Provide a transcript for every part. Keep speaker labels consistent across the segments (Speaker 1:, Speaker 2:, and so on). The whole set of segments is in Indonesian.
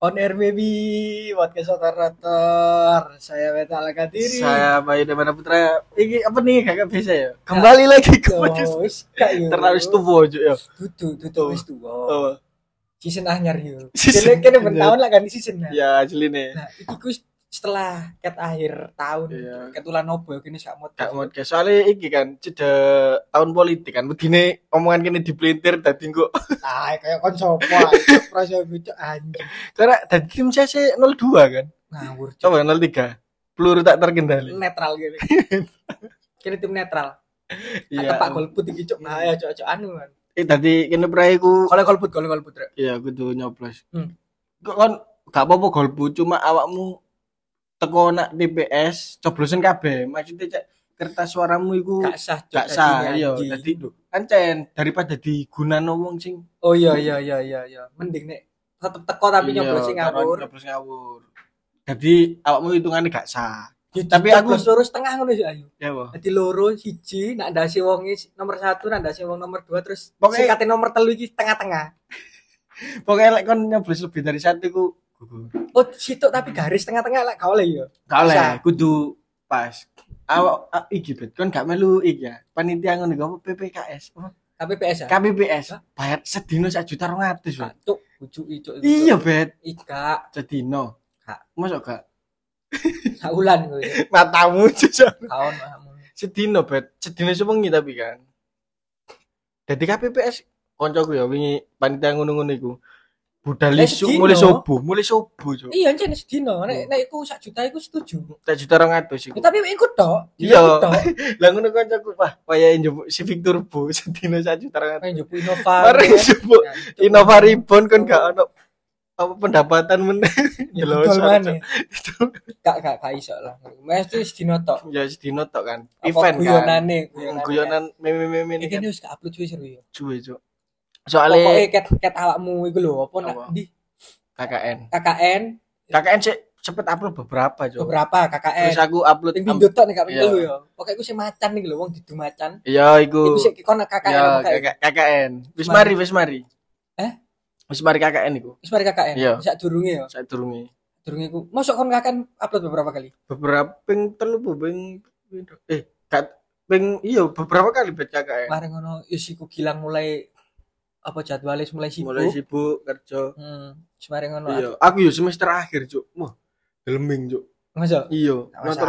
Speaker 1: On air baby, podcast rotor Saya Meta Alakadiri.
Speaker 2: Saya Bayu Demana Putra. Ini apa nih kakak bisa ya? Kembali lagi ke podcast
Speaker 1: Wis gak yo.
Speaker 2: terlalu stuvo aja ya.
Speaker 1: Tutu, tutu wis tuwa.
Speaker 2: Oh,
Speaker 1: Season anyar yo.
Speaker 2: Season
Speaker 1: Kene kene ben tahun lah kan season. Nah,
Speaker 2: ya asli nih.
Speaker 1: Nah, iki ku setelah ket akhir tahun
Speaker 2: Iya.
Speaker 1: ketulan yo kene sak mod.
Speaker 2: Gak kayak soalnya iki kan ceda tahun politik kan. Begini omongan kini dipelintir tadi kok.
Speaker 1: Ah, kayak kon sopo. Prasa bocok anjing.
Speaker 2: Karena tadi tim saya sih 02 kan.
Speaker 1: Ngawur.
Speaker 2: Coba 03. Peluru tak terkendali.
Speaker 1: Netral gitu. Kene tim netral.
Speaker 2: Iya.
Speaker 1: Iya. Pak golput iki cok bahaya cok cok anu kan.
Speaker 2: Eh tadi kini peraiku
Speaker 1: Kalau golput, kalau golput.
Speaker 2: Iya, kudu nyoblos.
Speaker 1: Hmm.
Speaker 2: Kok kan gak apa-apa golput, cuma awakmu teko nak TPS, coblosan kabeh. Maksudnya cek kertas suaramu iku
Speaker 1: Gak sah
Speaker 2: gak sah, iya. Dadi ancen daripada digunano wong sing
Speaker 1: Oh iya iya iya iya iya. Mending nek tetep teko tapi
Speaker 2: iya,
Speaker 1: nyoblos sing ngawur.
Speaker 2: Nyoblos ngawur. Jadi awakmu hitungannya gak sah.
Speaker 1: Ya,
Speaker 2: Tapi aku-
Speaker 1: lurus tengah ngono sih ayu.
Speaker 2: Ya, Bo.
Speaker 1: Dadi loro siji nak ndase wong nomor satu nak ndase wong nomor dua terus
Speaker 2: Pokoknya-
Speaker 1: singkatnya nomor telu iki tengah-tengah.
Speaker 2: Pokoknya lek kon nyoblos lebih dari satu iku.
Speaker 1: Oh situ tapi garis tengah-tengah lah gak oleh ya.
Speaker 2: Gak oleh,
Speaker 1: Bisa.
Speaker 2: kudu pas. Awak ah, iki bet, kon gak melu iki ya. Panitia ngono iku apa PPKS. Apa?
Speaker 1: KPPS ya.
Speaker 2: KPPS bayar sedino sak juta rong atus bet.
Speaker 1: Cuk, bujuk ijo.
Speaker 2: Iya bet,
Speaker 1: Ika
Speaker 2: sedino.
Speaker 1: Gak.
Speaker 2: Masuk gak?
Speaker 1: sak wulan kowe.
Speaker 2: Matamu jujur.
Speaker 1: Kaon mahmu.
Speaker 2: Sedino bet, sedino sewengi tapi kan. Jadi KPPS koncoku ya wingi panitia ngono-ngono iku. Budal isu mulai subuh, mulai subuh cuk.
Speaker 1: Iya jan sedino nek nek iku sak juta iku setuju.
Speaker 2: Tak juta rong atus iku.
Speaker 1: Ya, tapi iku tok.
Speaker 2: Iya.
Speaker 1: Tok.
Speaker 2: Lah ngono koncoku, wah, kaya njupuk Civic Turbo sedino sak juta rong atus.
Speaker 1: Main jopo Innova.
Speaker 2: Mari
Speaker 1: kan.
Speaker 2: njupuk
Speaker 1: Ya, Cuk,
Speaker 2: Innova Ribbon kan gak ono apa pendapatan men.
Speaker 1: Ya
Speaker 2: Lho,
Speaker 1: mana? Gak gak gak iso lah. Mesti sedino tok.
Speaker 2: Ya sedino tok kan. Event kan.
Speaker 1: guyonane.
Speaker 2: Guyonan meme-meme ini
Speaker 1: Iki
Speaker 2: kan.
Speaker 1: wis gak upload suwe seru ya.
Speaker 2: Cuy, cuk.
Speaker 1: Pokoknya
Speaker 2: Soalnya
Speaker 1: ket ket awakmu iku lho apa nak di
Speaker 2: KKN.
Speaker 1: KKN
Speaker 2: KKN sih cepet upload beberapa, Cuk.
Speaker 1: beberapa KKN.
Speaker 2: Terus aku upload
Speaker 1: Sing pindho tok nek gak
Speaker 2: Iya.
Speaker 1: pindho ya. Pokoke iku sing macan iki lho wong didu macan.
Speaker 2: Iya, iku.
Speaker 1: Iku sik kon KKN
Speaker 2: Ya, KKN. Wis
Speaker 1: Mari.
Speaker 2: wis mari.
Speaker 1: Eh?
Speaker 2: Wis mari KKN iku.
Speaker 1: Wis mari KKN.
Speaker 2: Iya.
Speaker 1: Sak durunge ya.
Speaker 2: Saya durungi.
Speaker 1: Durunge iku. Mosok kon KKN upload beberapa kali.
Speaker 2: Beberapa ping telu bu ping eh kat ping iya beberapa kali bet KKN.
Speaker 1: Mari ngono wis iku gilang mulai apa jadwalnya mulai sibuk.
Speaker 2: Mulai sibuk kerja.
Speaker 1: Hmm. Mari ngono.
Speaker 2: Iya, aku yo semester akhir, Cuk. Wah, deleming, Cuk.
Speaker 1: Masa?
Speaker 2: Iya, motor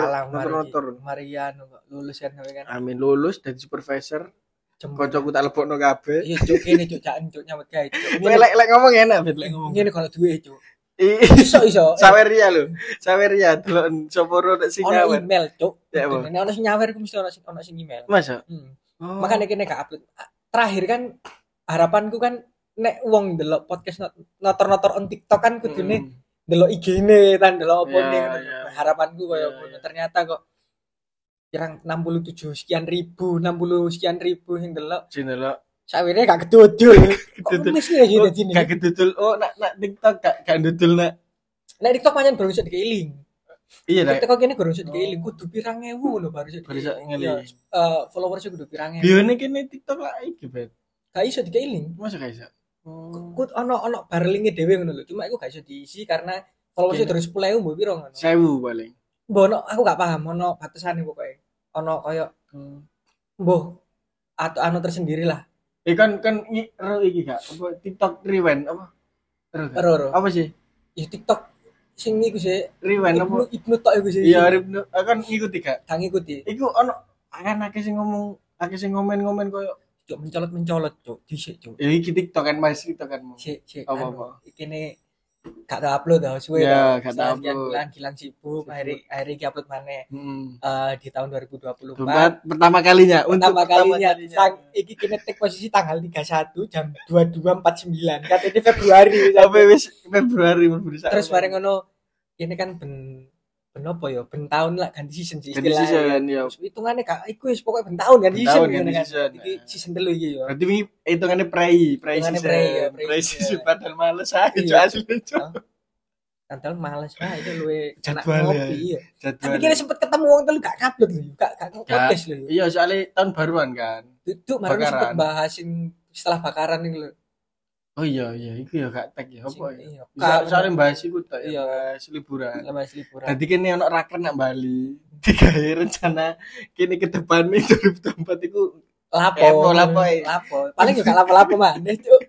Speaker 2: motor.
Speaker 1: Mari anu kok lulus kan kan.
Speaker 2: Amin lulus dari supervisor. Kocokku tak lebokno kabeh.
Speaker 1: Iya, cuk kene cuk cak cuk nyambut gawe. Cuk.
Speaker 2: Lek lek lek ngomong enak, bet lek ngomong.
Speaker 1: Ngene kalau duwe cuk. Iso iso.
Speaker 2: Saweria lho. Saweria delok sapa ro nek sing
Speaker 1: ono
Speaker 2: nyawer.
Speaker 1: email cuk.
Speaker 2: Ya?
Speaker 1: Nek ono sing nyawer ku mesti ono sing ono sing email.
Speaker 2: Masa?
Speaker 1: Hmm.
Speaker 2: Oh.
Speaker 1: Makanya kene gak upload. Terakhir kan harapanku kan nek wong delok podcast not- notor-notor on TikTok kan kudune
Speaker 2: Hmm.
Speaker 1: delok IG-ne tan delok apa nih
Speaker 2: iya.
Speaker 1: harapanku
Speaker 2: Iya,
Speaker 1: ngono.
Speaker 2: iya.
Speaker 1: Ternyata kok kirang 67 sekian ribu, 60 sekian ribu yang delok.
Speaker 2: Sini lho.
Speaker 1: Sawire gak kedodol. Kok
Speaker 2: Kedodol.
Speaker 1: mesti ya
Speaker 2: Oh,
Speaker 1: jadi sini.
Speaker 2: Gak kedudul. Oh, nak nak TikTok gak gak dudul nak.
Speaker 1: Nek TikTok pancen baru iso dikeiling.
Speaker 2: Iya, nak.
Speaker 1: TikTok kene baru iso dikeiling kudu pirang ewu lho baru iso.
Speaker 2: Baru
Speaker 1: dikeiling.
Speaker 2: ngeling.
Speaker 1: Iya, eh, followersnya kudu pirang ewu.
Speaker 2: Bione kene TikTok lah iki, bet.
Speaker 1: Gak iso dikeiling.
Speaker 2: Masa gak iso? Oh.
Speaker 1: Ku ono ono barlinge dhewe ngono lho. Cuma iku gak iso diisi karena followersnya
Speaker 2: Iya.
Speaker 1: terus 10.000 mbok piro ngono.
Speaker 2: Sewu paling.
Speaker 1: Mbok ono aku gak paham ono batasane pokoke. Ono koyo mbok atau anu tersendiri lah.
Speaker 2: Eh kan kan ro iki gak apa TikTok rewind apa? Ro gak?
Speaker 1: Ero.
Speaker 2: Apa sih?
Speaker 1: Ya TikTok sing iku sih
Speaker 2: Rewind
Speaker 1: Ibnu
Speaker 2: apa?
Speaker 1: Ibnu tok iku sih.
Speaker 2: Iya, Ribnu kan ngikuti gak?
Speaker 1: Kang ikuti.
Speaker 2: Iku ono akan akeh sing ngomong akeh sing ngomen-ngomen koyo
Speaker 1: Cuk mencolot-mencolot cuk dhisik cuk.
Speaker 2: ya iki TikTok kan Mas TikTok kan mau.
Speaker 1: Sik sik
Speaker 2: Apa,
Speaker 1: anu,
Speaker 2: apa?
Speaker 1: Ikine gak tau upload tau suwe
Speaker 2: Ya, gak
Speaker 1: Sekian
Speaker 2: upload.
Speaker 1: bulan gilang sibuk akhirnya akhirnya iki upload maneh
Speaker 2: Hmm.
Speaker 1: eh, di tahun 2024
Speaker 2: Debat pertama kalinya untuk
Speaker 1: pertama kalinya sang, iki kinetik posisi tanggal 31 jam 22.49 katanya Februari
Speaker 2: sampai wis Februari
Speaker 1: terus bareng ngono ini kan ben ben apa ya ben tahun lah ganti season sih
Speaker 2: Ganti season, ya.
Speaker 1: Hitungannya kak iku wis pokoknya ben tahun ganti season
Speaker 2: ganti
Speaker 1: kan.
Speaker 2: season,
Speaker 1: iki
Speaker 2: nah.
Speaker 1: season telu iki ya
Speaker 2: Berarti ini hitungannya prei, prei season.
Speaker 1: prei, ya, Prei season.
Speaker 2: padahal males aja
Speaker 1: Iya.
Speaker 2: Cuk, asli Cuk.
Speaker 1: Kantel males lah itu enak
Speaker 2: Jadwal,
Speaker 1: ngopi
Speaker 2: ya.
Speaker 1: iya. Tapi
Speaker 2: Jadwal.
Speaker 1: kira sempet ketemu wong telu gak upload lho, gak gak podcast lho.
Speaker 2: Iya, soalnya tahun baruan kan.
Speaker 1: Duduk mari sempet bahasin setelah bakaran nih lho.
Speaker 2: Oh iya iya iku ya gak tag ya apa ya.
Speaker 1: iya.
Speaker 2: Bisa soalnya bahas iku tok ya,
Speaker 1: Iya.
Speaker 2: bahas liburan.
Speaker 1: Lemas liburan.
Speaker 2: Tadi kene ono raker nak Bali. Digawe rencana kene ke depan nih 2024 iku
Speaker 1: lapo
Speaker 2: lapo, eh.
Speaker 1: lapo paling juga lapo-lapo maneh cuk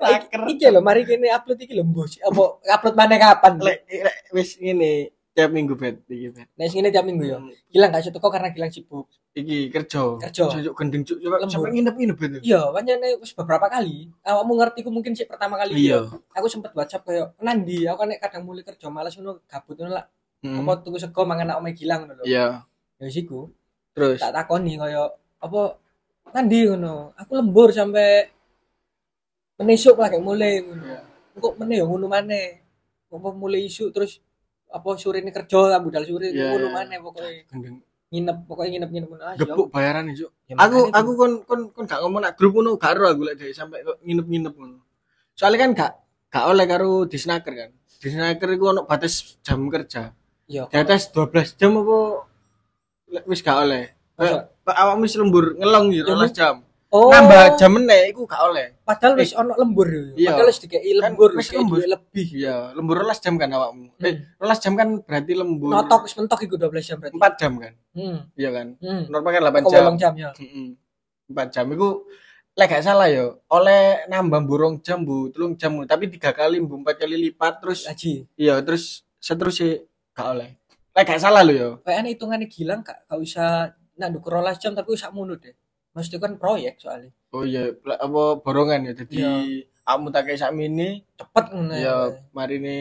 Speaker 2: Raker.
Speaker 1: iki lho mari kene upload iki lho mbos apa upload maneh kapan
Speaker 2: lek wis ngene tiap minggu bet iki bet.
Speaker 1: nek sing ini tiap minggu ya. Gilang gak teko karena Gilang sibuk
Speaker 2: Iki kerja.
Speaker 1: Kerja.
Speaker 2: Cuk gendeng cuk coba sampai nginep-nginep itu.
Speaker 1: iya pancene wis beberapa kali awakmu ngerti ku mungkin sih pertama kali
Speaker 2: Iya.
Speaker 1: aku sempet WhatsApp kayak nandi aku kan nek kadang mulai kerja malas ngono gabut ngono lah
Speaker 2: Hmm.
Speaker 1: apa tuku sego mangan nak omahe Gilang ngono
Speaker 2: Iya.
Speaker 1: ya wis iku
Speaker 2: Terus
Speaker 1: tak takoni kaya apa nandi ngono aku lembur sampai menesuk lah kayak mulai ngono
Speaker 2: Iya.
Speaker 1: kok meneh ya ngono maneh apa mulai isu terus apa sore ini kerja lah budal sore
Speaker 2: Iya,
Speaker 1: ngono
Speaker 2: iya.
Speaker 1: maneh pokoknya
Speaker 2: gendeng
Speaker 1: nginep pokoknya nginep nginep ngono ah,
Speaker 2: gepuk bayaran nih cuk.
Speaker 1: ya,
Speaker 2: Aku aku kon kon kon gak ngomong nak grup ngono gak aku lek dhek sampai kok nginep-nginep ngono. Soalnya kan gak gak oleh karo disnaker kan. Disnaker iku ono batas jam kerja.
Speaker 1: iya
Speaker 2: Di atas 12 jam apa wis gak oleh. Awakmu wis lembur ngelong ya
Speaker 1: Ya,
Speaker 2: 12 jam.
Speaker 1: Oh
Speaker 2: Nambah jam meneh iku gak oleh.
Speaker 1: padahal wis ono lembur ya
Speaker 2: Iya.
Speaker 1: padahal wis dikei
Speaker 2: Kan
Speaker 1: lembur
Speaker 2: wis lembur.
Speaker 1: lebih
Speaker 2: Iya, lembur 12 jam kan awakmu. Eh,
Speaker 1: Hmm.
Speaker 2: 12 jam kan berarti lembur
Speaker 1: notok wis mentok iku 12 jam berarti
Speaker 2: 4 jam kan.
Speaker 1: hmm
Speaker 2: Iya kan.
Speaker 1: hmm
Speaker 2: Normal kan 8
Speaker 1: kok
Speaker 2: jam.
Speaker 1: bolong jam ya
Speaker 2: Heeh. 4 jam iku lek gak salah yo, oleh nambah burung jam bu, telung jam bu, tapi tiga kali bu, empat kali lipat terus
Speaker 1: haji
Speaker 2: iya terus seterusnya gak oleh. Lek gak salah lo yo.
Speaker 1: kayaknya hitungannya Gilang gak, gak usah nak dukur jam tapi usah munu deh maksudnya kan proyek soalnya
Speaker 2: Oh iya, apa borongan ya. Jadi kamu tak kayak sak mini,
Speaker 1: cepet ngono
Speaker 2: ya mari ini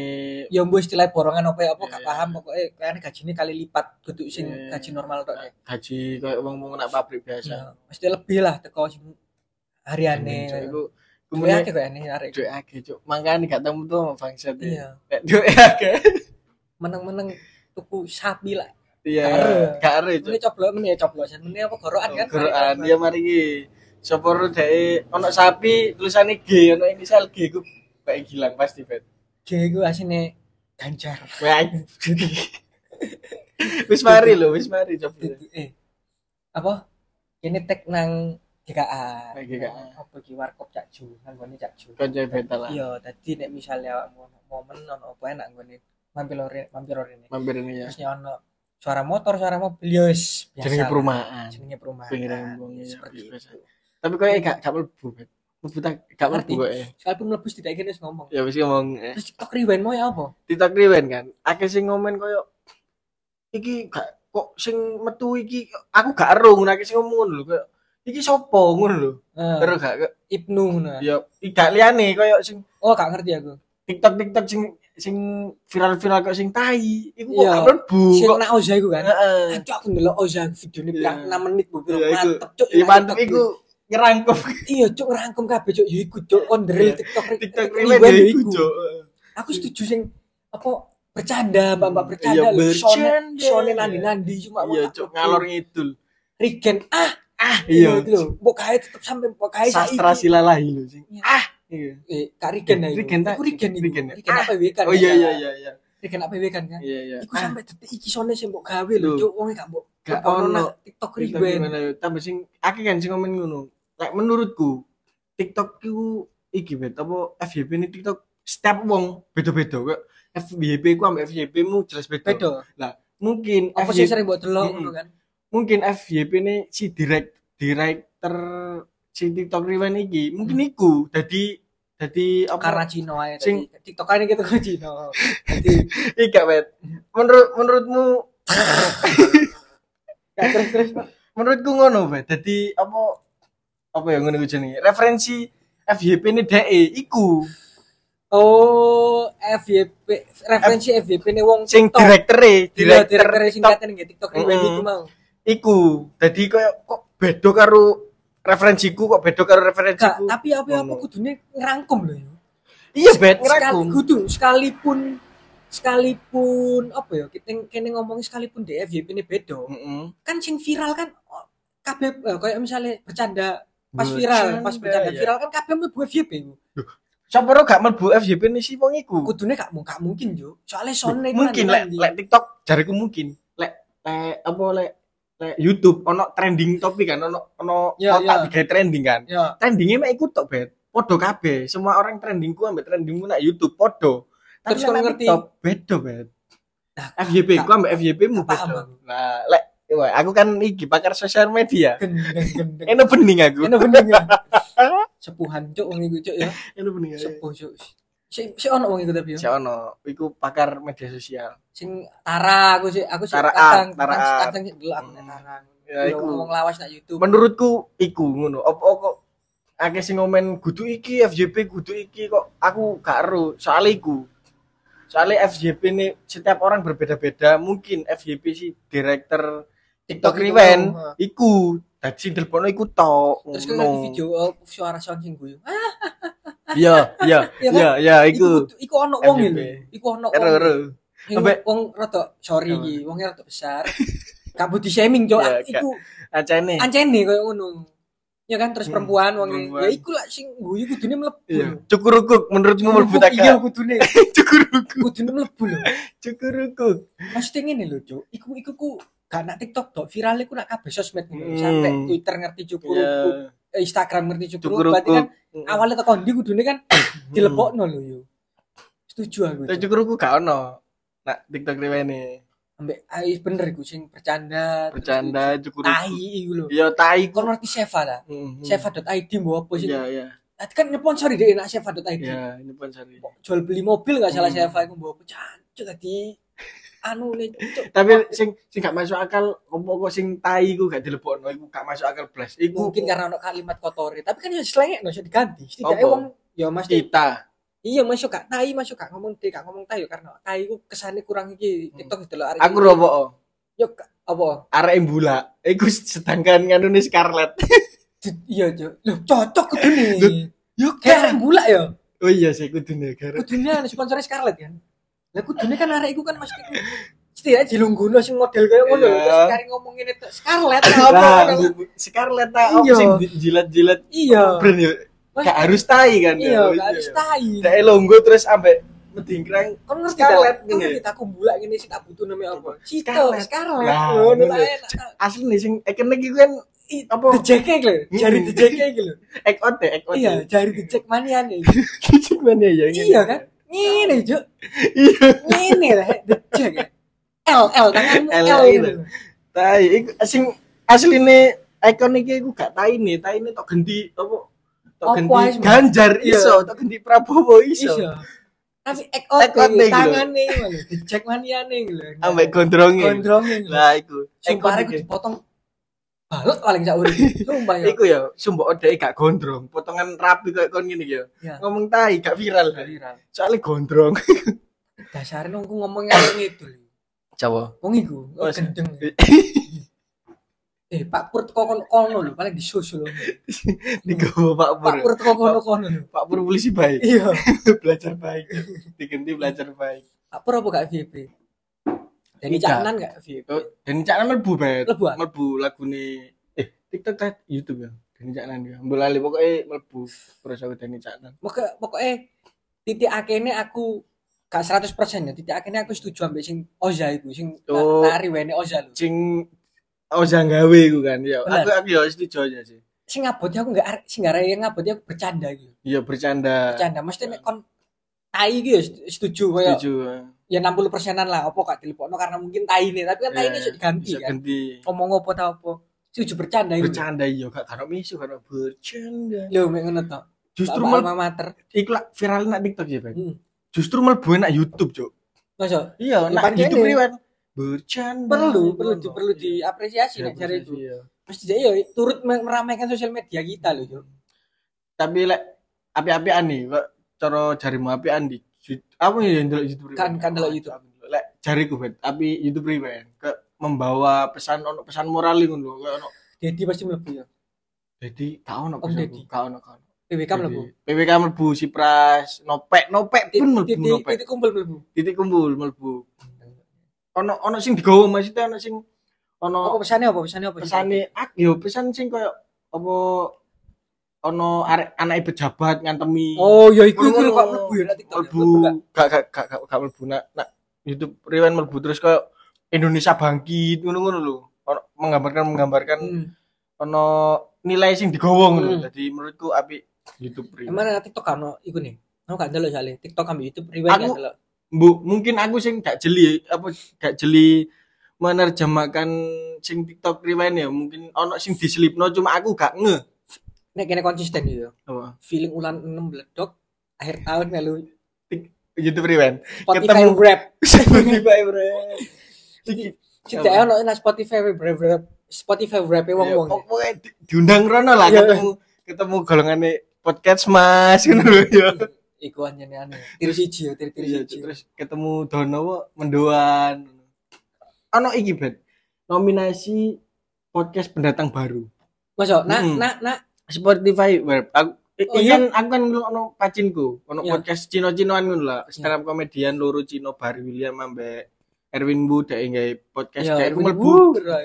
Speaker 1: ya mbok istilah borongan apa ya apa
Speaker 2: Iya,
Speaker 1: gak
Speaker 2: iya.
Speaker 1: paham pokoknya kayaknya gajine kali lipat kudu sing
Speaker 2: Iya.
Speaker 1: gaji normal tok
Speaker 2: gaji kayak wong wong nak pabrik biasa.
Speaker 1: Ya, mesti lebih lah teko sing hariane.
Speaker 2: Iku kemudian
Speaker 1: akeh kok ini arek.
Speaker 2: duit akeh cuk. Makanya gak temu tuh sama ya.
Speaker 1: Iya.
Speaker 2: Duit akeh.
Speaker 1: Meneng-meneng tuku sapi lah.
Speaker 2: Iya,
Speaker 1: Gak ero. Ini coblok ini ya coblosan. Ini apa gorokan kan?
Speaker 2: Quran dia mari iki. Sopor dhek ono sapi tulisane G ono inisial G ku kayak gilang pasti bet.
Speaker 1: G iku asine ganjar.
Speaker 2: Wah. wis mari lho, wis mari coba.
Speaker 1: Eh. Apa? Ini tek nang GKA.
Speaker 2: GKA.
Speaker 1: Apa iki warkop Cak Ju, nang gone Cak Ju.
Speaker 2: Kanca beta lah.
Speaker 1: Iya, dadi nek awakmu momen ono apa enak nggone mampir ore mampir ore ini.
Speaker 2: Mampir ini ya.
Speaker 1: Terus ono suara motor, suara mobil ya biasa.
Speaker 2: Jenenge perumahan.
Speaker 1: jenenge perumahan
Speaker 2: Pinggiran wong ya,
Speaker 1: seperti
Speaker 2: biasa.
Speaker 1: itu
Speaker 2: Tapi kok gak gak mlebu. Mlebu tak gak mlebu kok eh.
Speaker 1: sekalipun mlebu tidak kene ngomong
Speaker 2: Ya wis ngomong eh.
Speaker 1: terus TikTok rewind mau ya apa
Speaker 2: TikTok riwen kan. Akeh sing ngomen koyo iki gak kok sing metu iki aku gak ero ngono akeh sing ngomong ngono lho koyo iki sapa ngono lho.
Speaker 1: Eh,
Speaker 2: Terus gak kok
Speaker 1: Ibnu ngono
Speaker 2: ya iki gak liyane koyo sing
Speaker 1: oh gak ngerti aku
Speaker 2: TikTok TikTok sing sing viral-viral kok sing tai iku kok
Speaker 1: Iya.
Speaker 2: gak mlebu
Speaker 1: sing
Speaker 2: kok.
Speaker 1: nak Oza iku kan
Speaker 2: Heeh.
Speaker 1: Aku ndelok Oza videone
Speaker 2: Iya.
Speaker 1: pirang 6 menit bu
Speaker 2: Iya,
Speaker 1: mantep cuk
Speaker 2: Iya mantep iku ngerangkum
Speaker 1: iya cuk ngerangkum kabeh cuk ya iku cuk kon drill
Speaker 2: Iya.
Speaker 1: TikTok
Speaker 2: TikTok
Speaker 1: ya
Speaker 2: ya
Speaker 1: iku
Speaker 2: Cuk.
Speaker 1: aku setuju sing apa bercanda mbak-mbak
Speaker 2: Iya,
Speaker 1: bercanda
Speaker 2: bercanda.
Speaker 1: sone nandi-nandi cuma
Speaker 2: Iya, cuk ngalor ngidul.
Speaker 1: Regen ah
Speaker 2: Ah,
Speaker 1: iya
Speaker 2: iya.
Speaker 1: itu lho mbok kae tetep sampe mbok kae
Speaker 2: Sastra silalahi lho sing.
Speaker 1: Iya.
Speaker 2: Ah, iya.
Speaker 1: eh Kak Rigen ya
Speaker 2: Rigen tak?
Speaker 1: Rigen iku
Speaker 2: Rigen ya?
Speaker 1: Rigen
Speaker 2: Ah.
Speaker 1: apa WK
Speaker 2: Oh iya iya iya iya.
Speaker 1: Rigen apa WK kan
Speaker 2: Iya iya.
Speaker 1: iku sampe detik iki sone sing mbok gawe lho cuk wong gak mbok
Speaker 2: Gak ono.
Speaker 1: TikTok
Speaker 2: gimana ya? Tapi sing akeh kan sing ngomong ngono. Like menurutku TikTok ku iki bet apa FYP ini TikTok setiap wong beda-beda kok. FYP ku ambek FYP mu jelas beda.
Speaker 1: beda
Speaker 2: Mungkin
Speaker 1: apa sih sering mbok delok ngono kan
Speaker 2: mungkin FYP ini si direct director si TikTok rewind iki mungkin iku dadi dadi apa
Speaker 1: karena Cino ae
Speaker 2: Sing-
Speaker 1: TikTok kan kita ke Cino jadi
Speaker 2: Ika bet. Menurut menurutmu
Speaker 1: gak terus terus
Speaker 2: menurutku ngono bet. Dadi apa apa ya ngono jenenge? Referensi FYP ini DE iku
Speaker 1: oh FYP referensi FYP ne wong
Speaker 2: sing
Speaker 1: Iya,
Speaker 2: direktur
Speaker 1: direktur
Speaker 2: TikTok
Speaker 1: singkatan nggih TikTok iku mau
Speaker 2: iku. Dadi koyo kok beda karo referensiku kok beda karo
Speaker 1: Gak,
Speaker 2: referensiku.
Speaker 1: tapi apa-apa
Speaker 2: Ngono.
Speaker 1: kudune ngerangkum lho ya.
Speaker 2: Iya bet,
Speaker 1: sekali
Speaker 2: ngerangkum.
Speaker 1: kudu sekalipun sekalipun apa ya kita kene ngomongin sekalipun di FYP ini beda
Speaker 2: Heeh.
Speaker 1: kan sing viral kan oh, kabeh eh, kayak misalnya bercanda pas viral pas bercanda
Speaker 2: ya.
Speaker 1: viral kan kabeh mlebu FYP iku
Speaker 2: Sapa ro gak mlebu FYP ini sih wong iku?
Speaker 1: kudune gak gak mungkin yo soalnya sone iku
Speaker 2: mungkin lek
Speaker 1: nandi-nandi.
Speaker 2: lek TikTok jariku mungkin lek lek apa lek lek YouTube ono trending topik kan ono ono
Speaker 1: Ya,
Speaker 2: kotak
Speaker 1: ya.
Speaker 2: digawe trending kan
Speaker 1: ya
Speaker 2: trendingnya mek ikut tok bet podo kabeh. Semua orang trendingku ambek trendingmu nak YouTube podo. Tapi
Speaker 1: Terus
Speaker 2: nak
Speaker 1: ngerti.
Speaker 2: TikTok beda, Bet.
Speaker 1: Nah,
Speaker 2: FYP ku ambek FYP mu
Speaker 1: aku.
Speaker 2: Nah, lek aku kan iki pakar sosial media. Eno bening aku.
Speaker 1: Ini bener ya. Sepuhan cuk wong iku cuk ya.
Speaker 2: Eno bening. aku.
Speaker 1: Sepuh cuk. Si si ono wong iku tapi
Speaker 2: Si ono, iku pakar media sosial.
Speaker 1: Sing Tara aku sih aku sih kadang
Speaker 2: Tara
Speaker 1: kadang dulu aku
Speaker 2: Hmm.
Speaker 1: Tara.
Speaker 2: Ya iku.
Speaker 1: ngomong lawas nak YouTube.
Speaker 2: Menurutku iku ngono. Apa kok akeh sing ngomen kudu iki FJP kudu iki kok aku gak ero soal iku. Soalnya FJP ini setiap orang berbeda-beda. Mungkin FJP sih director TikTok
Speaker 1: ha.
Speaker 2: iku. Dadi sing telepono iku tok.
Speaker 1: Terus kan video oh, suara sound sing guyu.
Speaker 2: Iya, iya,
Speaker 1: Iya
Speaker 2: iya, iya iku.
Speaker 1: iku ono wong lho. Iku ono wong.
Speaker 2: Ero Sampai-
Speaker 1: wong rada sorry iki, wongnya rada besar. Gak body shaming, Cok.
Speaker 2: Iya,
Speaker 1: Iku
Speaker 2: Acane.
Speaker 1: ancene koyo ngono. Ya kan terus
Speaker 2: Hmm,
Speaker 1: perempuan wong ya iku lah sing guyu kudune mlebu.
Speaker 2: Iya. Cukurukuk menurutmu mlebu tak
Speaker 1: Iya kudune.
Speaker 2: Cukurukuk.
Speaker 1: Kudune mlebu lho.
Speaker 2: Cukurukuk.
Speaker 1: Maksudnya ngene lho, Cok. Iku iku ku gak nak TikTok tok, viral iku nak kabeh sosmed ngono.
Speaker 2: Hmm.
Speaker 1: Sampai Twitter ngerti cukur,
Speaker 2: Iya.
Speaker 1: eh, Instagram ngerti cukur. Berarti kan awalnya teko ndi kudune kan dilebokno lho yo. Setuju aku. Cok.
Speaker 2: cukurukuk gak ono. Nak TikTok rewene.
Speaker 1: Ambek ayo bener iku sing bercanda,
Speaker 2: Bercanda cukurukuk.
Speaker 1: tai iku lho.
Speaker 2: Iya tai.
Speaker 1: Kon ngerti Seva ta? Seva.id mbok apa sih?
Speaker 2: Iya, iya.
Speaker 1: Tadi kan nyponsori deh nak Seva.id.
Speaker 2: Iya, ini sorry.
Speaker 1: Jual beli mobil gak salah. Seva iku mbok apa cancuk tadi. Anu nih.
Speaker 2: Tapi sing sing gak masuk akal opo kok sing tai ku gak dilebokno iku gak masuk akal blas. Iku
Speaker 1: mungkin karena ono kalimat kotori, tapi kan ya selengek no bisa diganti. Setidaknya
Speaker 2: Apa?
Speaker 1: wong ya Mas
Speaker 2: kita.
Speaker 1: iya masuk gak tai masuk gak ngomong tai gak ngomong tai karena tai ku kesane kurang iki TikTok itu arek.
Speaker 2: Aku robo
Speaker 1: yo apa?
Speaker 2: arek embula. Iku sedangkan nganune Scarlett.
Speaker 1: Di- Iya, Cuk. Loh, cocok kudune.
Speaker 2: Yo
Speaker 1: Kayak gula ya.
Speaker 2: Oh iya sih kudune gara.
Speaker 1: Kudune anu sponsornya Scarlett kan. Lah kudune kan arek iku kan mesti setidaknya dilungguno sing model kayak ngono
Speaker 2: Iya.
Speaker 1: terus kari ngomongin itu Scarlett apa ngono.
Speaker 2: Bu- Scarlett ta apa
Speaker 1: Iya.
Speaker 2: sing jilat-jilat
Speaker 1: Iya.
Speaker 2: brand yo. Gak harus tai kan ya.
Speaker 1: Iya,
Speaker 2: Oh,
Speaker 1: gak harus tai.
Speaker 2: Dek longgo terus ambek medingkrang
Speaker 1: Kon ngerti
Speaker 2: Scarlett
Speaker 1: ta? Kon
Speaker 2: gini.
Speaker 1: ngerti ta kumbulak ngene sing tak butuh namanya apa? Cito,
Speaker 2: Scarlett.
Speaker 1: Scarlett.
Speaker 2: Nah,
Speaker 1: Ngono
Speaker 2: asli nih sing ikonik iku kan apa
Speaker 1: iki lho, jari
Speaker 2: Hmm.
Speaker 1: dijeke iki lho.
Speaker 2: ek out ek out.
Speaker 1: Iya, jari dijek maniane.
Speaker 2: Kicik mana ya ini?
Speaker 1: Iya kan? Juk.
Speaker 2: Iya.
Speaker 1: Ngene lah dijek. ya. L L tanganmu
Speaker 2: L,
Speaker 1: L
Speaker 2: iya.
Speaker 1: gitu.
Speaker 2: Tai iku sing asli nih ikon iki iku gak tai nih, tai nih tok ganti apa? Tok
Speaker 1: Mas?
Speaker 2: Ganjar
Speaker 1: Iya.
Speaker 2: iso, tok ganti Prabowo iso.
Speaker 1: Iso. Tapi ek out
Speaker 2: Ek out
Speaker 1: iki,
Speaker 2: nih, gitu.
Speaker 1: tangane lho, dijek maniane lho.
Speaker 2: Ambek gondronge.
Speaker 1: gondrongnya. lho.
Speaker 2: Lah iku.
Speaker 1: Sumpah
Speaker 2: iki.
Speaker 1: dipotong balok paling sak urip. Sumpah ya.
Speaker 2: Iku ya, sumpah odeke gak gondrong, potongan rapi kayak kon ngene ya.
Speaker 1: Ya.
Speaker 2: Ngomong tai gak viral.
Speaker 1: Viral.
Speaker 2: Soalnya gondrong.
Speaker 1: Dasare nunggu ngomongnya ngidul.
Speaker 2: Coba.
Speaker 1: Wong iku, gendeng. Eh, Pak Pur teko kono kono lho, paling disusul. lho.
Speaker 2: Digawa Pak Pur.
Speaker 1: Pak Pur teko kono kono lho.
Speaker 2: Pak Pur polisi baik.
Speaker 1: Iya.
Speaker 2: belajar baik. Diganti belajar baik.
Speaker 1: Pak Pur apa gak FYP? Dani
Speaker 2: Tidak.
Speaker 1: Caknan gak FYP?
Speaker 2: Oh, Dani Caknan mlebu bet.
Speaker 1: Mlebu, ah?
Speaker 2: Mlebu lagune eh TikTok ta YouTube ya. Dani Caknan ya. Mbok pokoknya mlebu terus aku Dani Caknan.
Speaker 1: Pokoknya pokoknya titik akhirnya aku gak 100% ya. Titik akhirnya aku setuju ambek sing Oza iku, sing
Speaker 2: Oh.
Speaker 1: wene Oza lho.
Speaker 2: Sing Oza gawe iku kan ya.
Speaker 1: Bener.
Speaker 2: Aku aku ya setuju aja sih.
Speaker 1: Sing ngaboti aku gak are- sing gak yang ngaboti aku bercanda gitu.
Speaker 2: Iya bercanda.
Speaker 1: Bercanda. Maksudnya nek kon tai gitu ya setuju kayak
Speaker 2: Setuju.
Speaker 1: ya 60 persenan lah apa gak dilepokno karena mungkin tai ini tapi kan tai ini
Speaker 2: Iya,
Speaker 1: bisa diganti kan
Speaker 2: ganti.
Speaker 1: ngomong apa tau apa setuju bercanda itu
Speaker 2: Bercanda iya gak karo misu karo bercanda.
Speaker 1: lho mek ngono to
Speaker 2: Justru mal
Speaker 1: mater
Speaker 2: iku lah viral nak TikTok ya, Ben.
Speaker 1: Hmm.
Speaker 2: Justru mlebu nak YouTube, Cuk.
Speaker 1: masa
Speaker 2: Iya,
Speaker 1: Ya,
Speaker 2: nak. YouTube riwan. Bercanda.
Speaker 1: perlu perlu di, perlu diapresiasi nek cara itu
Speaker 2: Iya.
Speaker 1: mesti ya turut meramaikan sosial media kita loh Cuk.
Speaker 2: Tapi lek api-apian nih, kok cara jarimu apian di apa ya ndelok YouTube
Speaker 1: Kan- kan ndelok YouTube.
Speaker 2: Lek jariku bet, tapi YouTube riwan ke membawa pesan ono pesan moral ngono kayak ono.
Speaker 1: Dedi pasti mlebu ya
Speaker 2: Jadi gak ono pesan
Speaker 1: Deddy.
Speaker 2: gak ono ono.
Speaker 1: PWK mlebu
Speaker 2: PWK mlebu Sipras, nopek, nopek pun mlebu nopek.
Speaker 1: titik kumpul mlebu
Speaker 2: Titik kumpul mlebu. Ono ono sing digawa maksudnya ono sing
Speaker 1: apa
Speaker 2: ono
Speaker 1: pesannya apa pesannya apa
Speaker 2: pesane ak yo pesan sing koyo apa ono arek anak pejabat ngantemi.
Speaker 1: oh ya iku iku kok mlebu ya TikTok ya,
Speaker 2: mlebu
Speaker 1: gak?
Speaker 2: gak gak gak gak, mlebu nak nak YouTube rewind mlebu terus koyo Indonesia bangkit ngono-ngono lho. Ono menggambarkan menggambarkan
Speaker 1: Hmm.
Speaker 2: ono nilai sing digawa ngono.
Speaker 1: Hmm.
Speaker 2: Jadi menurutku api YouTube rewind.
Speaker 1: Emang nang TikTok kan iku nih. Aku gak ndelok soalnya TikTok ambil YouTube rewind
Speaker 2: Aku-
Speaker 1: gak ndelok.
Speaker 2: Bu, mungkin aku sing gak jeli apa gak jeli menerjemahkan sing TikTok rewind ya mungkin ono sing diselipno cuma aku gak nge
Speaker 1: Nek kene konsisten yo.
Speaker 2: apa
Speaker 1: Feeling ulan 6 bledok akhir tahun melu
Speaker 2: YouTube rewind
Speaker 1: Spotify
Speaker 2: Ketemu.
Speaker 1: rap.
Speaker 2: Spotify bro
Speaker 1: Cita ono nang Spotify rap rap Spotify rap e wong-wong.
Speaker 2: Ya, di- diundang rono lah
Speaker 1: Iya.
Speaker 2: ketemu ketemu golongane podcast mas ngono lho ya
Speaker 1: Iku anjene aneh. Tiru siji yo, tiru
Speaker 2: Iya,
Speaker 1: siji.
Speaker 2: terus ketemu Dono mendoan ono iki bet nominasi podcast pendatang baru
Speaker 1: Masuk, nak nak nak
Speaker 2: Spotify web aku
Speaker 1: Oh,
Speaker 2: iya aku kan ono pacinku ono
Speaker 1: Iya.
Speaker 2: podcast Cino-Cinoan ngono lah stand up komedian loro Cino Barry William ambek Erwin Bu dek nggawe podcast
Speaker 1: Ya,
Speaker 2: dek iku
Speaker 1: Erwin
Speaker 2: mlebu
Speaker 1: Bu, bro.